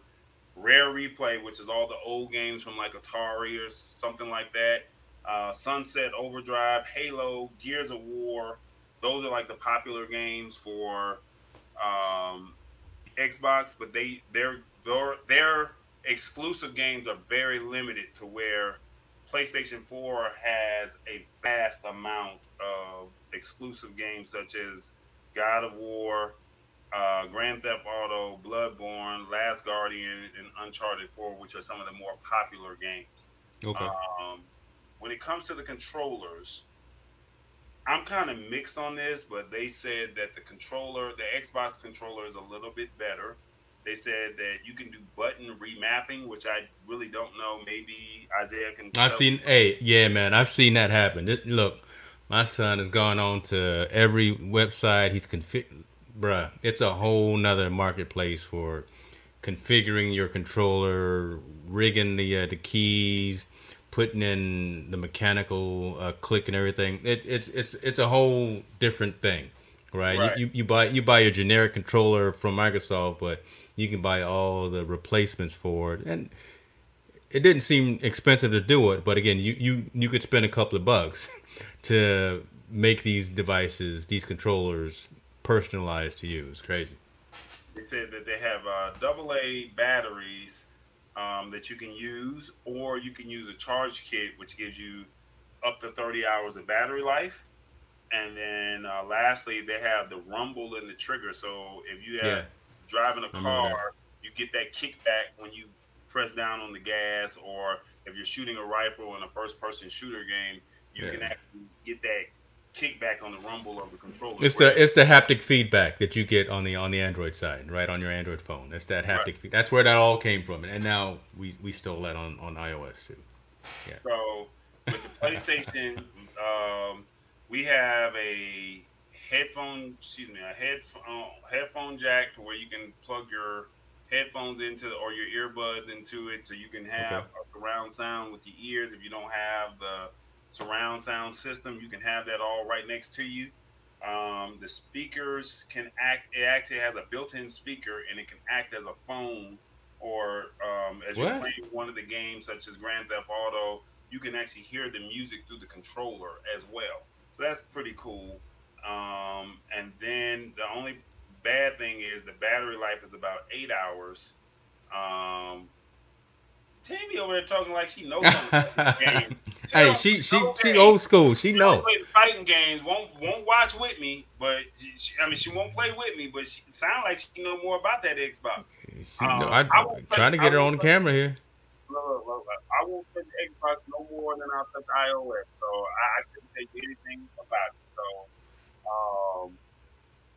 Rare Replay, which is all the old games from like Atari or something like that. Uh, Sunset Overdrive, Halo, Gears of War. Those are like the popular games for um, Xbox, but they their their their exclusive games are very limited to where PlayStation 4 has a vast amount of exclusive games such as God of War, uh, Grand Theft Auto, Bloodborne, Last Guardian, and Uncharted 4, which are some of the more popular games. Okay. Um, when it comes to the controllers, I'm kind of mixed on this, but they said that the controller, the Xbox controller, is a little bit better. They said that you can do button remapping, which I really don't know. Maybe Isaiah can. I've seen. Hey, yeah, man, I've seen that happen. It, look, my son has gone on to every website. He's config, bruh. It's a whole nother marketplace for configuring your controller, rigging the uh, the keys, putting in the mechanical uh, click and everything. It, it's it's it's a whole different thing, right? Right. You, you you buy you buy your generic controller from Microsoft, but you can buy all the replacements for it, and it didn't seem expensive to do it. But again, you you you could spend a couple of bucks to make these devices, these controllers, personalized to you. It's crazy. They said that they have uh, A batteries um, that you can use, or you can use a charge kit, which gives you up to 30 hours of battery life. And then uh, lastly, they have the rumble in the trigger. So if you have Yeah. driving a car, you get that kickback when you press down on the gas, or if you're shooting a rifle in a first-person shooter game, you can actually get that kickback on the rumble of the controller. It's the it's the haptic feedback that you get on the on the Android side, right on your Android phone. That's that haptic. Right. Feed, that's where that all came from, and now we we stole that on on iOS too. Yeah. So with the PlayStation, um, we have a headphone, excuse me, a headphone headphone jack to where you can plug your headphones into or your earbuds into it, so you can have Okay. a surround sound with your ears. If you don't have the surround sound system, you can have that all right next to you. Um, the speakers can act. It actually has a built-in speaker, and it can act as a phone, or um, as you're playing one of the games, such as Grand Theft Auto, you can actually hear the music through the controller as well. So that's pretty cool. Um, and then the only bad thing is the battery life is about eight hours. Tammy over there talking like she knows something. She hey, she she she old school. She, she know. Play fighting games. Won't won't watch with me, but she, I mean she won't play with me. But she sound like she know more about that Xbox. She, um, I, am trying to get her on the camera here. Look, look, I won't play the Xbox no more than I'll touch iOS. So I, I couldn't take anything about it. So um,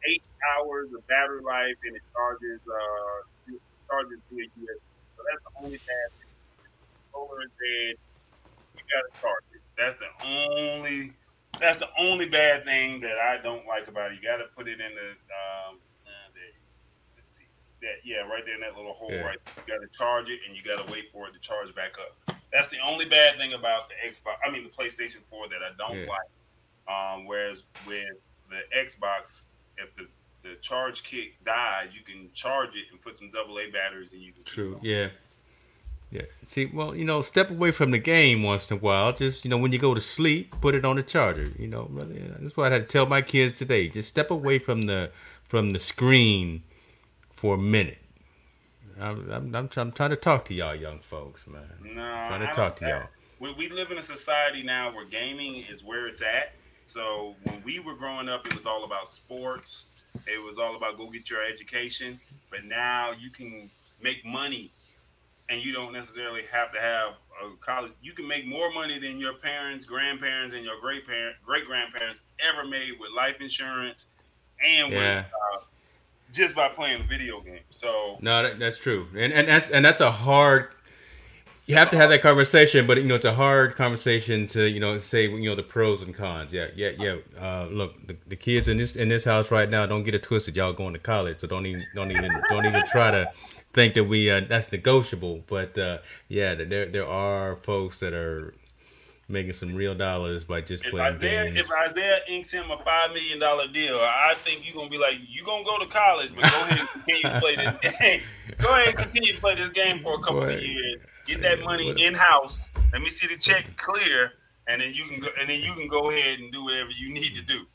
eight hours of battery life and it charges uh charges via USB. So that's the only bad thing solar is dead, you gotta charge it. That's the only that's the only bad thing that I don't like about it. You gotta put it in the um uh, let's see. That yeah, right there in that little hole yeah. right there. You gotta charge it and you gotta wait for it to charge back up. That's the only bad thing about the Xbox I mean the PlayStation 4 that I don't yeah. like. Um, whereas with the Xbox, if the the charge kit dies, you can charge it and put some double A batteries and you can True. Yeah. Yeah. See, well, you know, step away from the game once in a while. Just, you know, when you go to sleep, put it on the charger. You know, that's what I had to tell my kids today. Just step away from the from the screen for a minute. I'm, I'm, I'm, I'm trying to talk to y'all young folks, man. No, I'm trying to talk to y'all. We, we live in a society now where gaming is where it's at. So when we were growing up, it was all about sports. It was all about go get your education. But now you can make money and you don't necessarily have to have a college. You can make more money than your parents, grandparents, and your great parent, great grandparents ever made with life insurance and yeah. with uh, just by playing video games. So no, that, that's true, and and that's and that's a hard. You have to have that conversation, but you know it's a hard conversation to you know say you know the pros and cons. Yeah, yeah, yeah. Uh, look, the, the kids in this in this house right now don't get it twisted. Y'all going to college, so don't even don't even don't even try to think that we uh, that's negotiable. But uh, yeah, there there are folks that are making some real dollars by just if playing Isaiah, games. If Isaiah inks him a five million dollar deal, I think you're gonna be like, you gonna go to college, but go ahead and continue to play this game. go ahead and continue to play this game for a couple Boy. of years. Get that money in house. Let me see the check clear, and then you can go. And then you can go ahead and do whatever you need to do.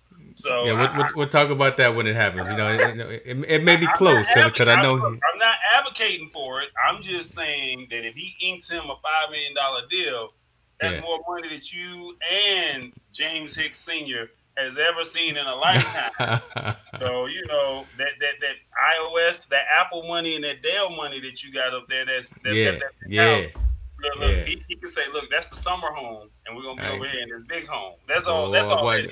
So yeah, we'll, we'll, we'll, talk about that when it happens. You know, it, it, it may be close because I know. I'm, I'm not advocating for it. I'm just saying that if he inks him a five million dollar deal, that's yeah. more money that you and James Hicks Senior has ever seen in a lifetime. so you know that that that iOS, that Apple money, and that Dell money that you got up there. That's that's yeah, got that yeah. House. Look, look yeah. he, he, can say, "Look, that's the summer home, and we're gonna be over here in this big home." That's all. Oh, that's all. Boy,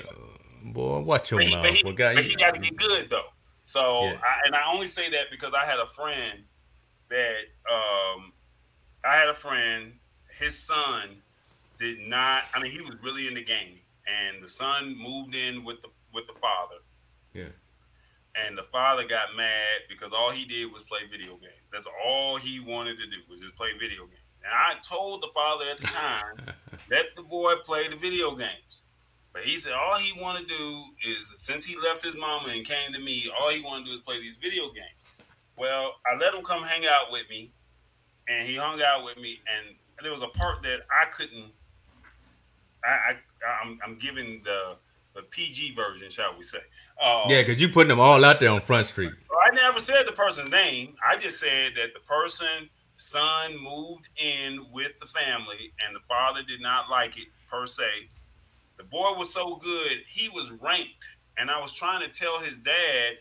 boy watch your mouth. But he, but he got to get good though. So, yeah. I, and I only say that because I had a friend that um, I had a friend. His son did not. I mean, he was really in the game, and the son moved in with the with the father. Yeah. And the father got mad because all he did was play video games. That's all he wanted to do was just play video games. And I told the father at the time, let the boy play the video games. But he said all he want to do is since he left his mama and came to me, all he want to do is play these video games. Well, I let him come hang out with me, and he hung out with me, and there was a part that I couldn't. I, I I'm, I'm giving the the PG version, shall we say? Uh, yeah, because you putting them all out there on Front Street. I never said the person's name. I just said that the person son moved in with the family, and the father did not like it per se. The boy was so good, he was ranked, and I was trying to tell his dad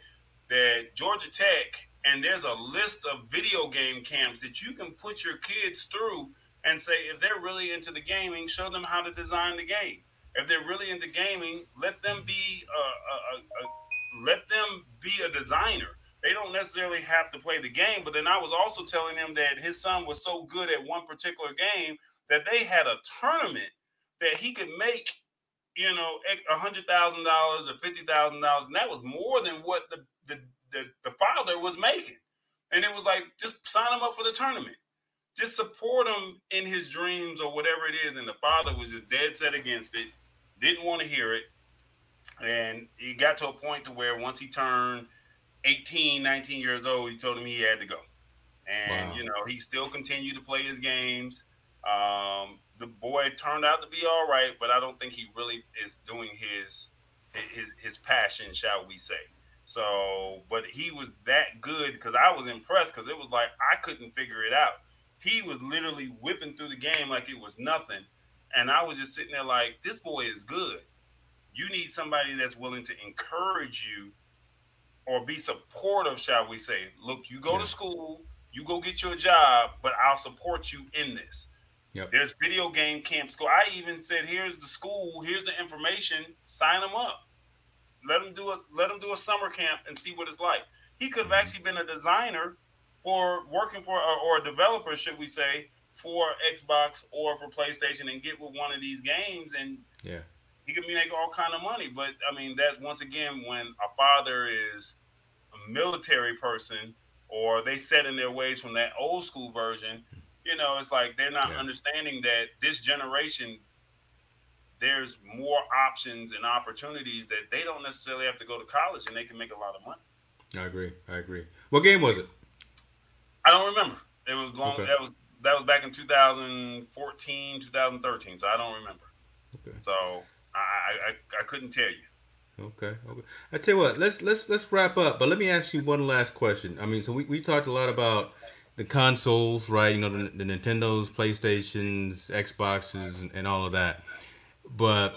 that Georgia Tech and there's a list of video game camps that you can put your kids through and say if they're really into the gaming show them how to design the game. If they're really into gaming let them be a, a, a, let them be a designer. They don't necessarily have to play the game but then i was also telling him that his son was so good at one particular game that they had a tournament that he could make you know a hundred thousand dollars or fifty thousand dollars and that was more than what the the the, the father was making. And it was like, just sign him up for the tournament. Just support him in his dreams or whatever it is. And the father was just dead set against it, didn't want to hear it. And he got to a point to where once he turned 18, 19 years old, he told him he had to go. And, wow. you know, he still continued to play his games. Um, the boy turned out to be all right, but I don't think he really is doing his his his passion, shall we say. So, but he was that good because I was impressed because it was like I couldn't figure it out. He was literally whipping through the game like it was nothing, and I was just sitting there like, this boy is good. You need somebody that's willing to encourage you or be supportive, shall we say. Look, you go yeah. to school, you go get your job, but I'll support you in this. Yep. There's video game camp school. I even said, here's the school, here's the information, sign them up. Let them do a let him do a summer camp and see what it's like. He could have mm-hmm. actually been a designer for working for or a developer, should we say, for Xbox or for PlayStation and get with one of these games and yeah. He could make all kind of money, but I mean that once again, when a father is a military person, or they set in their ways from that old school version, you know, it's like they're not yeah. understanding that this generation there's more options and opportunities that they don't necessarily have to go to college and they can make a lot of money. I agree. I agree. What game was it? I don't remember. It was long. Okay. That was that was back in 2014, 2013. So I don't remember. Okay. So I, I I couldn't tell you. Okay. Okay. I tell you what. Let's let's let's wrap up. But let me ask you one last question. I mean, so we, we talked a lot about the consoles, right? You know, the, the Nintendos, PlayStations, Xboxes, and, and all of that but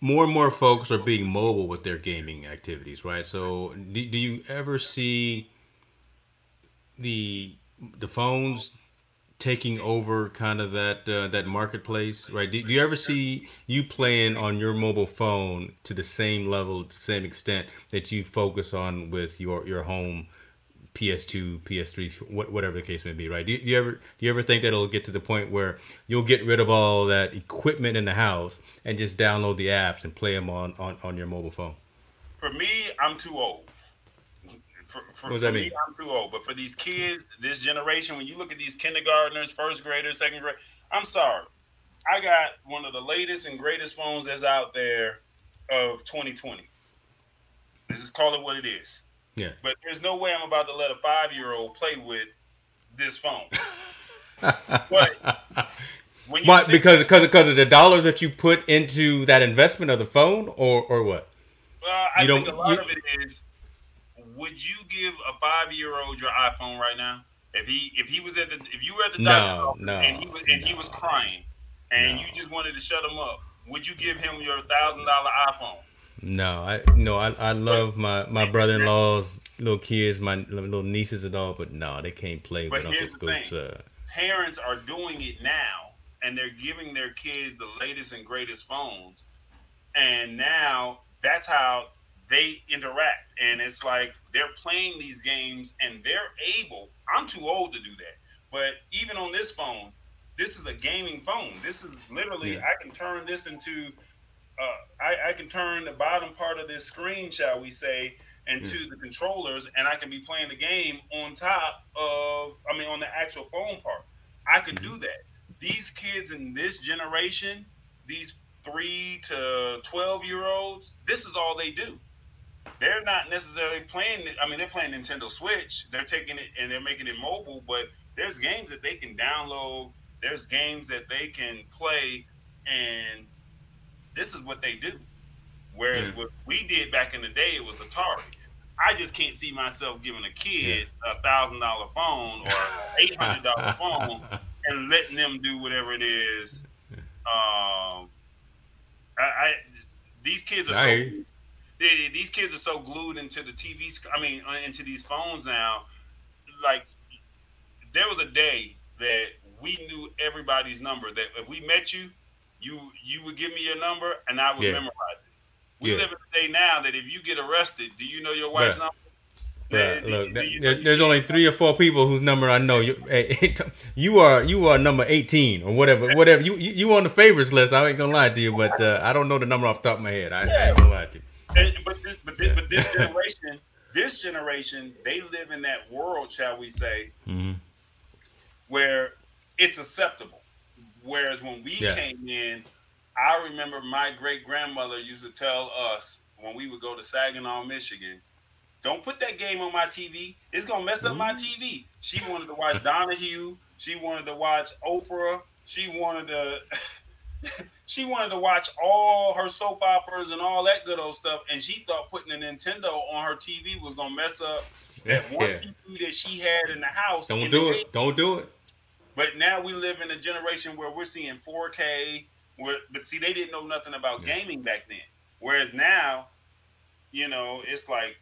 more and more folks are being mobile with their gaming activities, right? So, do, do you ever see the the phones taking over kind of that uh, that marketplace, right? Do, do, you ever see you playing on your mobile phone to the same level, to the same extent that you focus on with your your home PS2, PS3, whatever the case may be, right? Do you, do you, ever do you ever think that it'll get to the point where you'll get rid of all that equipment in the house and just download the apps and play them on on, on your mobile phone? For me, I'm too old. For, for, what does that mean? Me, I'm too old. But for these kids, this generation, when you look at these kindergartners, first graders, second grade, I'm sorry. I got one of the latest and greatest phones that's out there of 2020. Let's just call it what it is. Yeah. But there's no way I'm about to let a five year old play with this phone. but what? Because because because of the dollars that you put into that investment of the phone, or or what? Well, I you think a lot you, of it is. Would you give a five year old your iPhone right now? If he if he was at the if you were at the doctor no, no, and he was and no. he was crying and you just wanted to shut him up, would you give him your thousand dollar iPhone? No, I no, I, I love my my brother in law's little kids, my little nieces and all, but no, they can't play but with Uncle Scoops. Uh, Parents are doing it now, and they're giving their kids the latest and greatest phones, and now that's how they interact. And it's like they're playing these games, and they're able. I'm too old to do that, but even on this phone, this is a gaming phone. This is literally yeah. I can turn this into uh, I, I, can turn the bottom part of this screen, shall we say, into mm. the controllers, and I can be playing the game on top of, I mean, on the actual phone part. I could mm. do that. These kids in this generation, these three to 12 year olds, this is all they do. They're not necessarily playing. I mean, they're playing Nintendo Switch. They're taking it and they're making it mobile, but there's games that they can download. There's games that they can play and this is what they do. Whereas yeah. what we did back in the day, it was Atari. I just can't see myself giving a kid a thousand dollar phone or eight hundred dollar phone and letting them do whatever it is. Um, I, I these kids are so they, these kids are so glued into the TV. I mean, uh, into these phones now. Like there was a day that we knew everybody's number. That if we met you, you you would give me your number and I would yeah. memorize it. We yeah. live in a day now that if you get arrested, do you know your wife's number? Look, that, there, there's only three or four people whose number I know. You, you are you are number 18 or whatever, whatever. You you, you on the favorites list. I ain't gonna lie to you, but uh, I don't know the number off the top of my head. I, yeah. I ain't gonna lie to you. And, but this, but this, yeah. but this generation, this generation, they live in that world, shall we say, mm-hmm. where it's acceptable. Whereas when we yeah. came in, I remember my great grandmother used to tell us when we would go to Saginaw, Michigan, don't put that game on my TV. It's gonna mess up my TV. She wanted to watch Donahue. She wanted to watch Oprah. She wanted to. she wanted to watch all her soap operas and all that good old stuff, and she thought putting a Nintendo on her TV was gonna mess up that one yeah. TV that she had in the house. Don't do it. 80s. Don't do it. But now we live in a generation where we're seeing 4K. Where, but see, they didn't know nothing about yeah. gaming back then. Whereas now, you know, it's like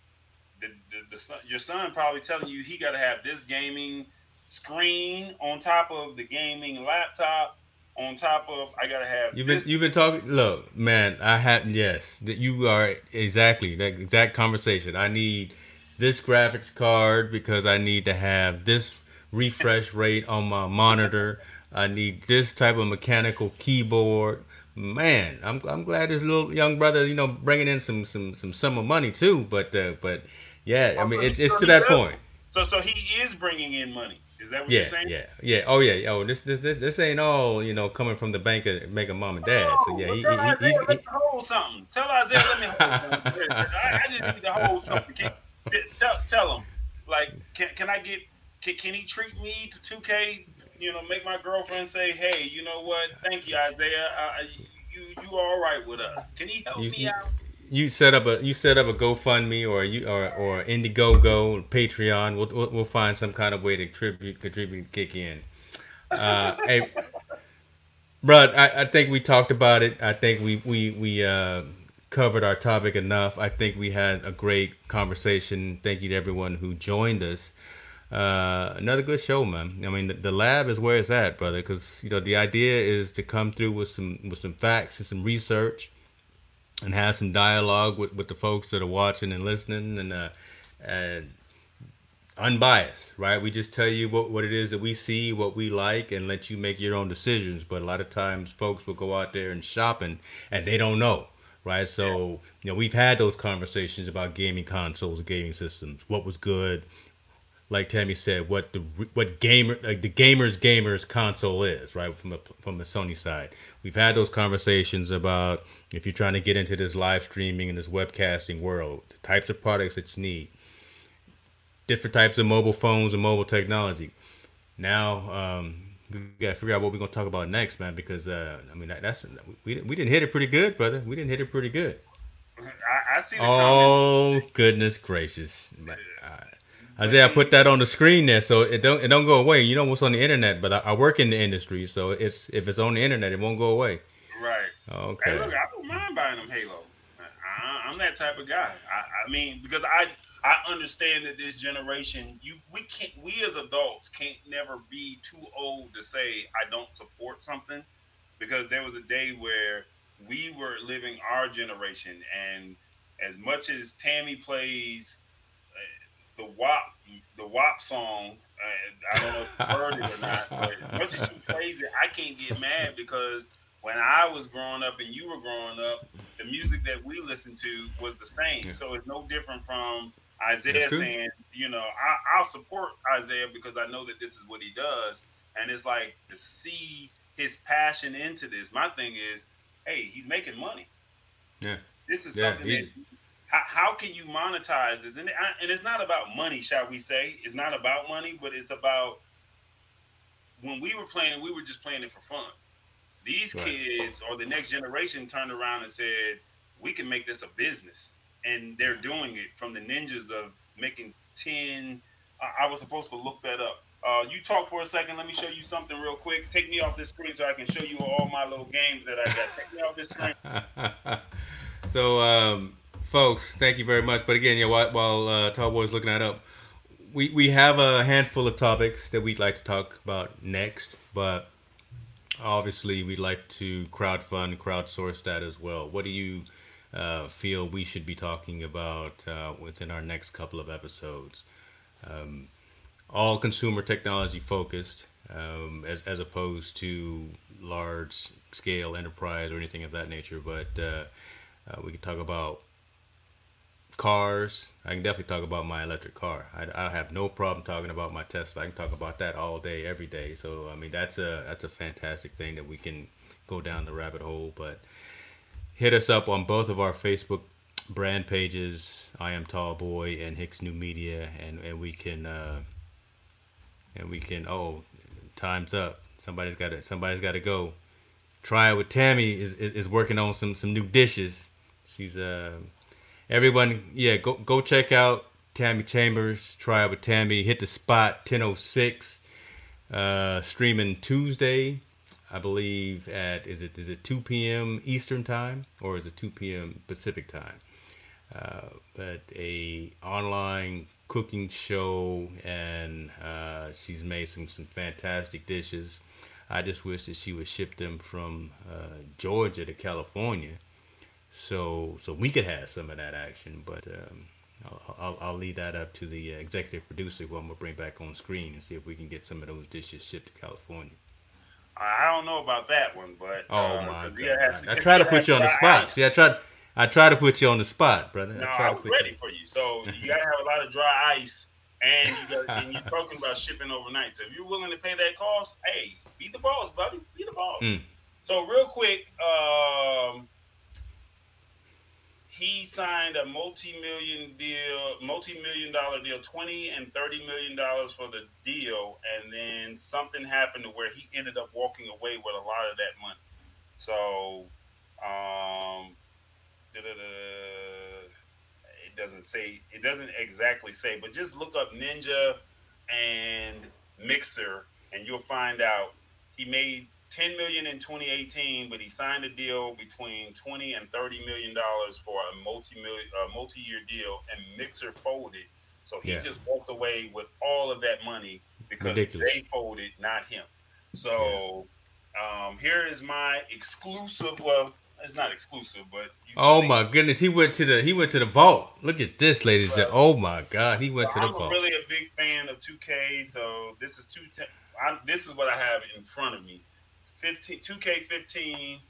the, the, the son, your son probably telling you he got to have this gaming screen on top of the gaming laptop on top of I gotta have. You've been you've been talking. Look, man, I have yes. That you are exactly that exact conversation. I need this graphics card because I need to have this refresh rate on my monitor. I need this type of mechanical keyboard. Man, I'm I'm glad this little young brother, you know, bringing in some some some summer money too. But uh, but yeah, I mean, it's it's to that point. So so he is bringing in money. Is that what yeah, you're saying? Yeah, yeah. Oh yeah. Oh, this this this, this ain't all you know coming from the bank of making mom and dad. so yeah, he, tell he, Isaiah, he, let me hold something. Tell Isaiah, let me hold something. I, I just need to hold something. Can, tell tell him like, can can I get? Can, can he treat me to two K? You know, make my girlfriend say, "Hey, you know what? Thank you, Isaiah. Uh, you you all right with us? Can he help you, me out?" you set up a you set up a GoFundMe or you or or Indiegogo, Patreon. We'll, we'll, we'll find some kind of way to contribute contribute kick in. Uh, hey, Brad, I, I think we talked about it. I think we we we uh, covered our topic enough. I think we had a great conversation. Thank you to everyone who joined us. Uh, another good show, man. I mean, the, the lab is where it's at, brother. Because you know the idea is to come through with some with some facts and some research and have some dialogue with, with the folks that are watching and listening and uh, and unbiased, right? We just tell you what, what it is that we see, what we like, and let you make your own decisions. But a lot of times, folks will go out there and shopping, and they don't know, right? So you know, we've had those conversations about gaming consoles, gaming systems, what was good, like Tammy said, what the what gamer like the gamers gamers console is, right? From a from the Sony side, we've had those conversations about if you're trying to get into this live streaming and this webcasting world, the types of products that you need, different types of mobile phones and mobile technology. Now, um, we gotta figure out what we're gonna talk about next, man. Because uh, I mean, that's we we didn't hit it pretty good, brother. We didn't hit it pretty good. I, I see. oh comment. goodness gracious! Isaiah, I put that on the screen there, so it don't it don't go away. You know what's on the internet, but I, I work in the industry, so it's if it's on the internet, it won't go away. Right. Okay. Hey, look, I don't mind buying them Halo. I, am that type of guy. I, I, mean, because I I understand that this generation, you we can't we as adults can't never be too old to say I don't support something, because there was a day where we were living our generation, and as much as Tammy plays the WAP the WAP song, I don't know if you heard it or not, but as much as she plays it, I can't get mad because when I was growing up and you were growing up, the music that we listened to was the same. Yeah. So it's no different from Isaiah saying, you know, I, will support Isaiah because I know that this is what he does. And it's like to see his passion into this. My thing is, hey, he's making money. Yeah. This is yeah, something that how, how, can you monetize this? And, and it's not about money, shall we say? It's not about money, but it's about when we were playing we were just playing it for fun. These right. kids or the next generation turned around and said, "We can make this a business," and they're doing it from the ninjas of making ten. I, I was supposed to look that up. Uh, you talk for a second. Let me show you something real quick. Take me off this screen so I can show you all my little games that I got. Take me off this screen. so, um, folks, thank you very much. But again, yeah, while, while uh, Tall Boy's looking that up, we we have a handful of topics that we'd like to talk about next, but obviously we'd like to crowdfund, crowdsource that as well. What do you uh, feel we should be talking about uh, within our next couple of episodes? Um, all consumer technology focused, um, as as opposed to large scale enterprise or anything of that nature. But uh, uh we could talk about cars. I can definitely talk about my electric car. I, I have no problem talking about my Tesla. I can talk about that all day, every day. So I mean, that's a that's a fantastic thing that we can go down the rabbit hole. But hit us up on both of our Facebook brand pages. I am Tall Boy and Hicks New Media, and and we can uh, and we can oh time's up. Somebody's got to somebody's got to go. Try it with Tammy is, is, is working on some some new dishes. She's uh everyone yeah go go check out Tammy Chambers. Try it with Tammy. Hit the spot 1006. Uh, streaming Tuesday, I believe at is it is it 2 p.m. Eastern time or is it 2 p.m. Pacific time? Uh, but a online cooking show and uh, she's made some some fantastic dishes. I just wish that she would ship them from uh, Georgia to California, so so we could have some of that action. But um, I'll, I'll, I'll, leave that up to the executive producer who I'm gonna bring back on screen and see if we can get some of those dishes shipped to California. I don't know about that one, but oh uh, my god! I try to put you on the spot. See, I tried. I try to put you on the spot, brother. No, I, try I was ready you. for you. So you gotta have a lot of dry ice, and you got, and you're talking about shipping overnight. So if you're willing to pay that cost, hey, be the boss, buddy. Be the boss. Mm. So real quick, um, he signed a multi-million deal, multi-million dollar deal, twenty and thirty million dollars for the deal, and then something happened to where he ended up walking away with a lot of that money. So, um, it doesn't say, it doesn't exactly say, but just look up Ninja and Mixer, and you'll find out he made 10 million in 2018, but he signed a deal between 20 and 30 million dollars for a multi-million, uh, multi-year deal, and Mixer folded. So he yeah. just walked away with all of that money because Ridiculous. they folded, not him. So yeah. um, here is my exclusive. Well, it's not exclusive, but oh my goodness, he went to the he went to the vault. Look at this, ladies and. Oh my God, he went so to the I'm vault. I'm really a big fan of 2K, so this is two. I, this is what I have in front of me. 15, 2K15. Let me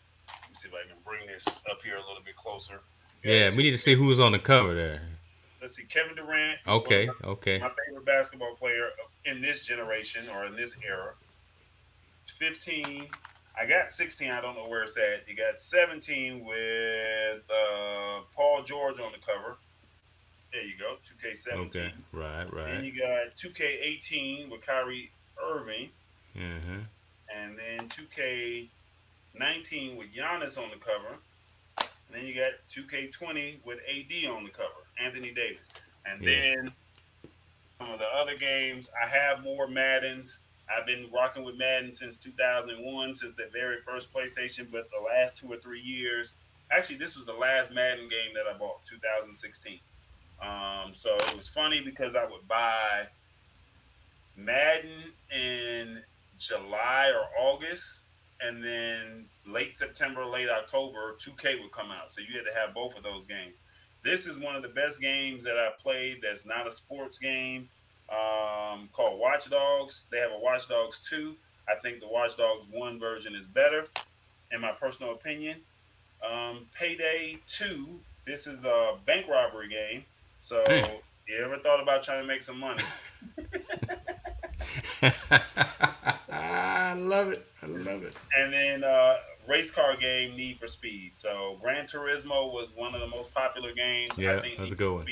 see if I can bring this up here a little bit closer. Yeah, we need to see who's on the cover there. Let's see, Kevin Durant. Okay, my, okay. My favorite basketball player in this generation or in this era. 15. I got 16. I don't know where it's at. You got 17 with uh, Paul George on the cover. There you go, 2K17. Okay, right, right. Then you got 2K18 with Kyrie Irving. Mm-hmm and then 2K19 with Giannis on the cover. And then you got 2K20 with AD on the cover, Anthony Davis. And yeah. then some of the other games, I have more Maddens. I've been rocking with Madden since 2001, since the very first PlayStation, but the last two or three years, actually, this was the last Madden game that I bought, 2016. Um, so it was funny because I would buy Madden and July or August, and then late September, late October, 2K would come out. So you had to have both of those games. This is one of the best games that I've played that's not a sports game um, called Watch Dogs. They have a Watch Dogs 2. I think the Watch Dogs 1 version is better, in my personal opinion. Um, Payday 2, this is a bank robbery game. So, you ever thought about trying to make some money? I love it. I love it. And then uh, race car game Need for Speed. So Gran Turismo was one of the most popular games. Yeah, I think that's Need a good one.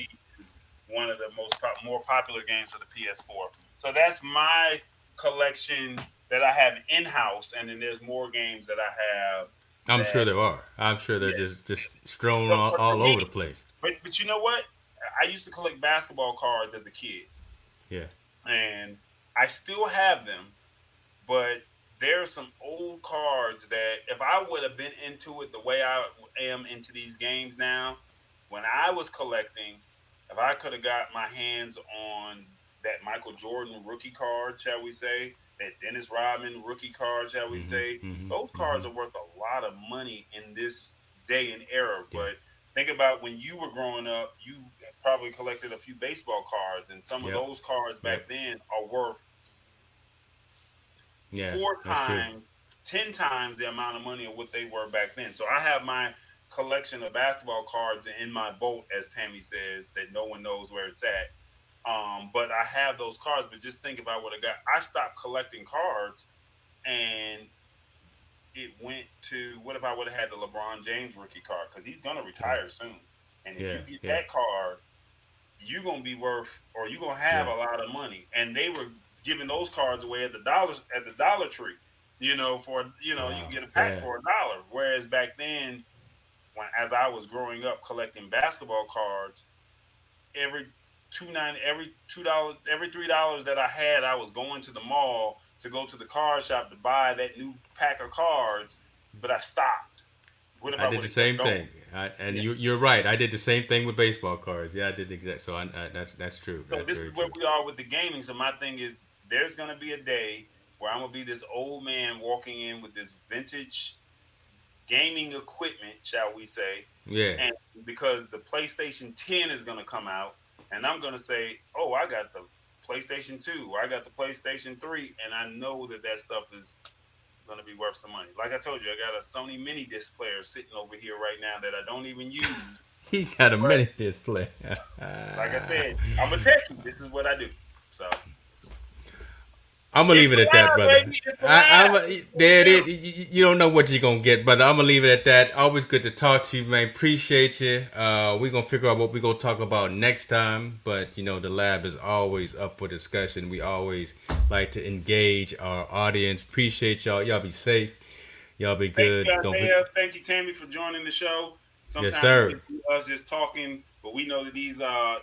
one of the most pop- more popular games for the PS4. So that's my collection that I have in house, and then there's more games that I have. I'm that, sure there are. I'm sure they're yeah. just just strewn so all, all me, over the place. But but you know what? I used to collect basketball cards as a kid. Yeah. And I still have them, but there are some old cards that if I would have been into it the way I am into these games now, when I was collecting, if I could have got my hands on that Michael Jordan rookie card, shall we say, that Dennis Rodman rookie card, shall we mm-hmm, say, mm-hmm, those cards mm-hmm. are worth a lot of money in this day and era. Yeah. But think about when you were growing up, you probably collected a few baseball cards, and some yep. of those cards back yep. then are worth yeah, four times, true. ten times the amount of money of what they were back then. So I have my collection of basketball cards in my boat, as Tammy says, that no one knows where it's at. Um, but I have those cards. But just think about what I got. I stopped collecting cards, and it went to what if I would have had the LeBron James rookie card because he's gonna retire soon. And if yeah, you get yeah. that card, you're gonna be worth, or you're gonna have yeah. a lot of money. And they were giving those cards away at the dollars at the Dollar Tree. You know, for you know, wow, you can get a pack for a dollar. Whereas back then, when as I was growing up collecting basketball cards, every two nine every two dollars every three dollars that I had, I was going to the mall to go to the card shop to buy that new pack of cards, but I stopped. I did the same thing, I, and yeah. you, you're right. I did the same thing with baseball cards. Yeah, I did the exact. So I, I, that's that's true. So that's this is where true. we are with the gaming. So my thing is, there's gonna be a day where I'm gonna be this old man walking in with this vintage gaming equipment, shall we say? Yeah. And because the PlayStation 10 is gonna come out, and I'm gonna say, "Oh, I got the PlayStation 2, or I got the PlayStation 3," and I know that that stuff is gonna be worth some money. Like I told you, I got a Sony mini disc player sitting over here right now that I don't even use. he got a mini disc player. like I said, I'm a techie. This is what I do. So I'm gonna leave it at that, brother. I, am there. It is. You don't know what you're gonna get, brother. I'm gonna leave it at that. Always good to talk to you, man. Appreciate you. Uh, we're gonna figure out what we're gonna talk about next time. But you know, the lab is always up for discussion. We always like to engage our audience. Appreciate y'all. Y'all be safe. Y'all be good. Thank you, be... Thank you, Tammy, for joining the show. Sometimes yes, sir. us just talking, but we know that these uh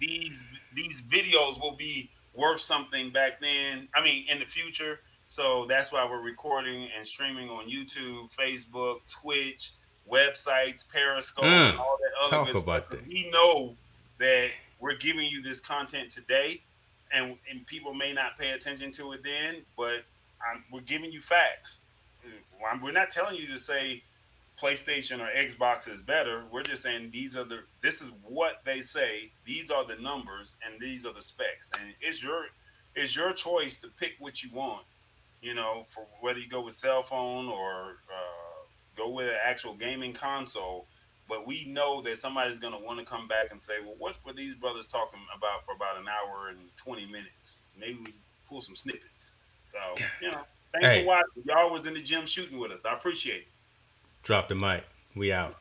these these videos will be worth something back then. I mean, in the future. So that's why we're recording and streaming on YouTube, Facebook, Twitch, websites, Periscope, mm, all that other talk good about stuff. That. We know that we're giving you this content today, and and people may not pay attention to it then, but I'm, we're giving you facts. We're not telling you to say PlayStation or Xbox is better. We're just saying these are the this is what they say. These are the numbers and these are the specs. And it's your it's your choice to pick what you want. You know, for whether you go with cell phone or uh, go with an actual gaming console. But we know that somebody's going to want to come back and say, well, what were these brothers talking about for about an hour and 20 minutes? Maybe we pull some snippets. So, you know, thanks hey. for watching. Y'all was in the gym shooting with us. I appreciate it. Drop the mic. We out.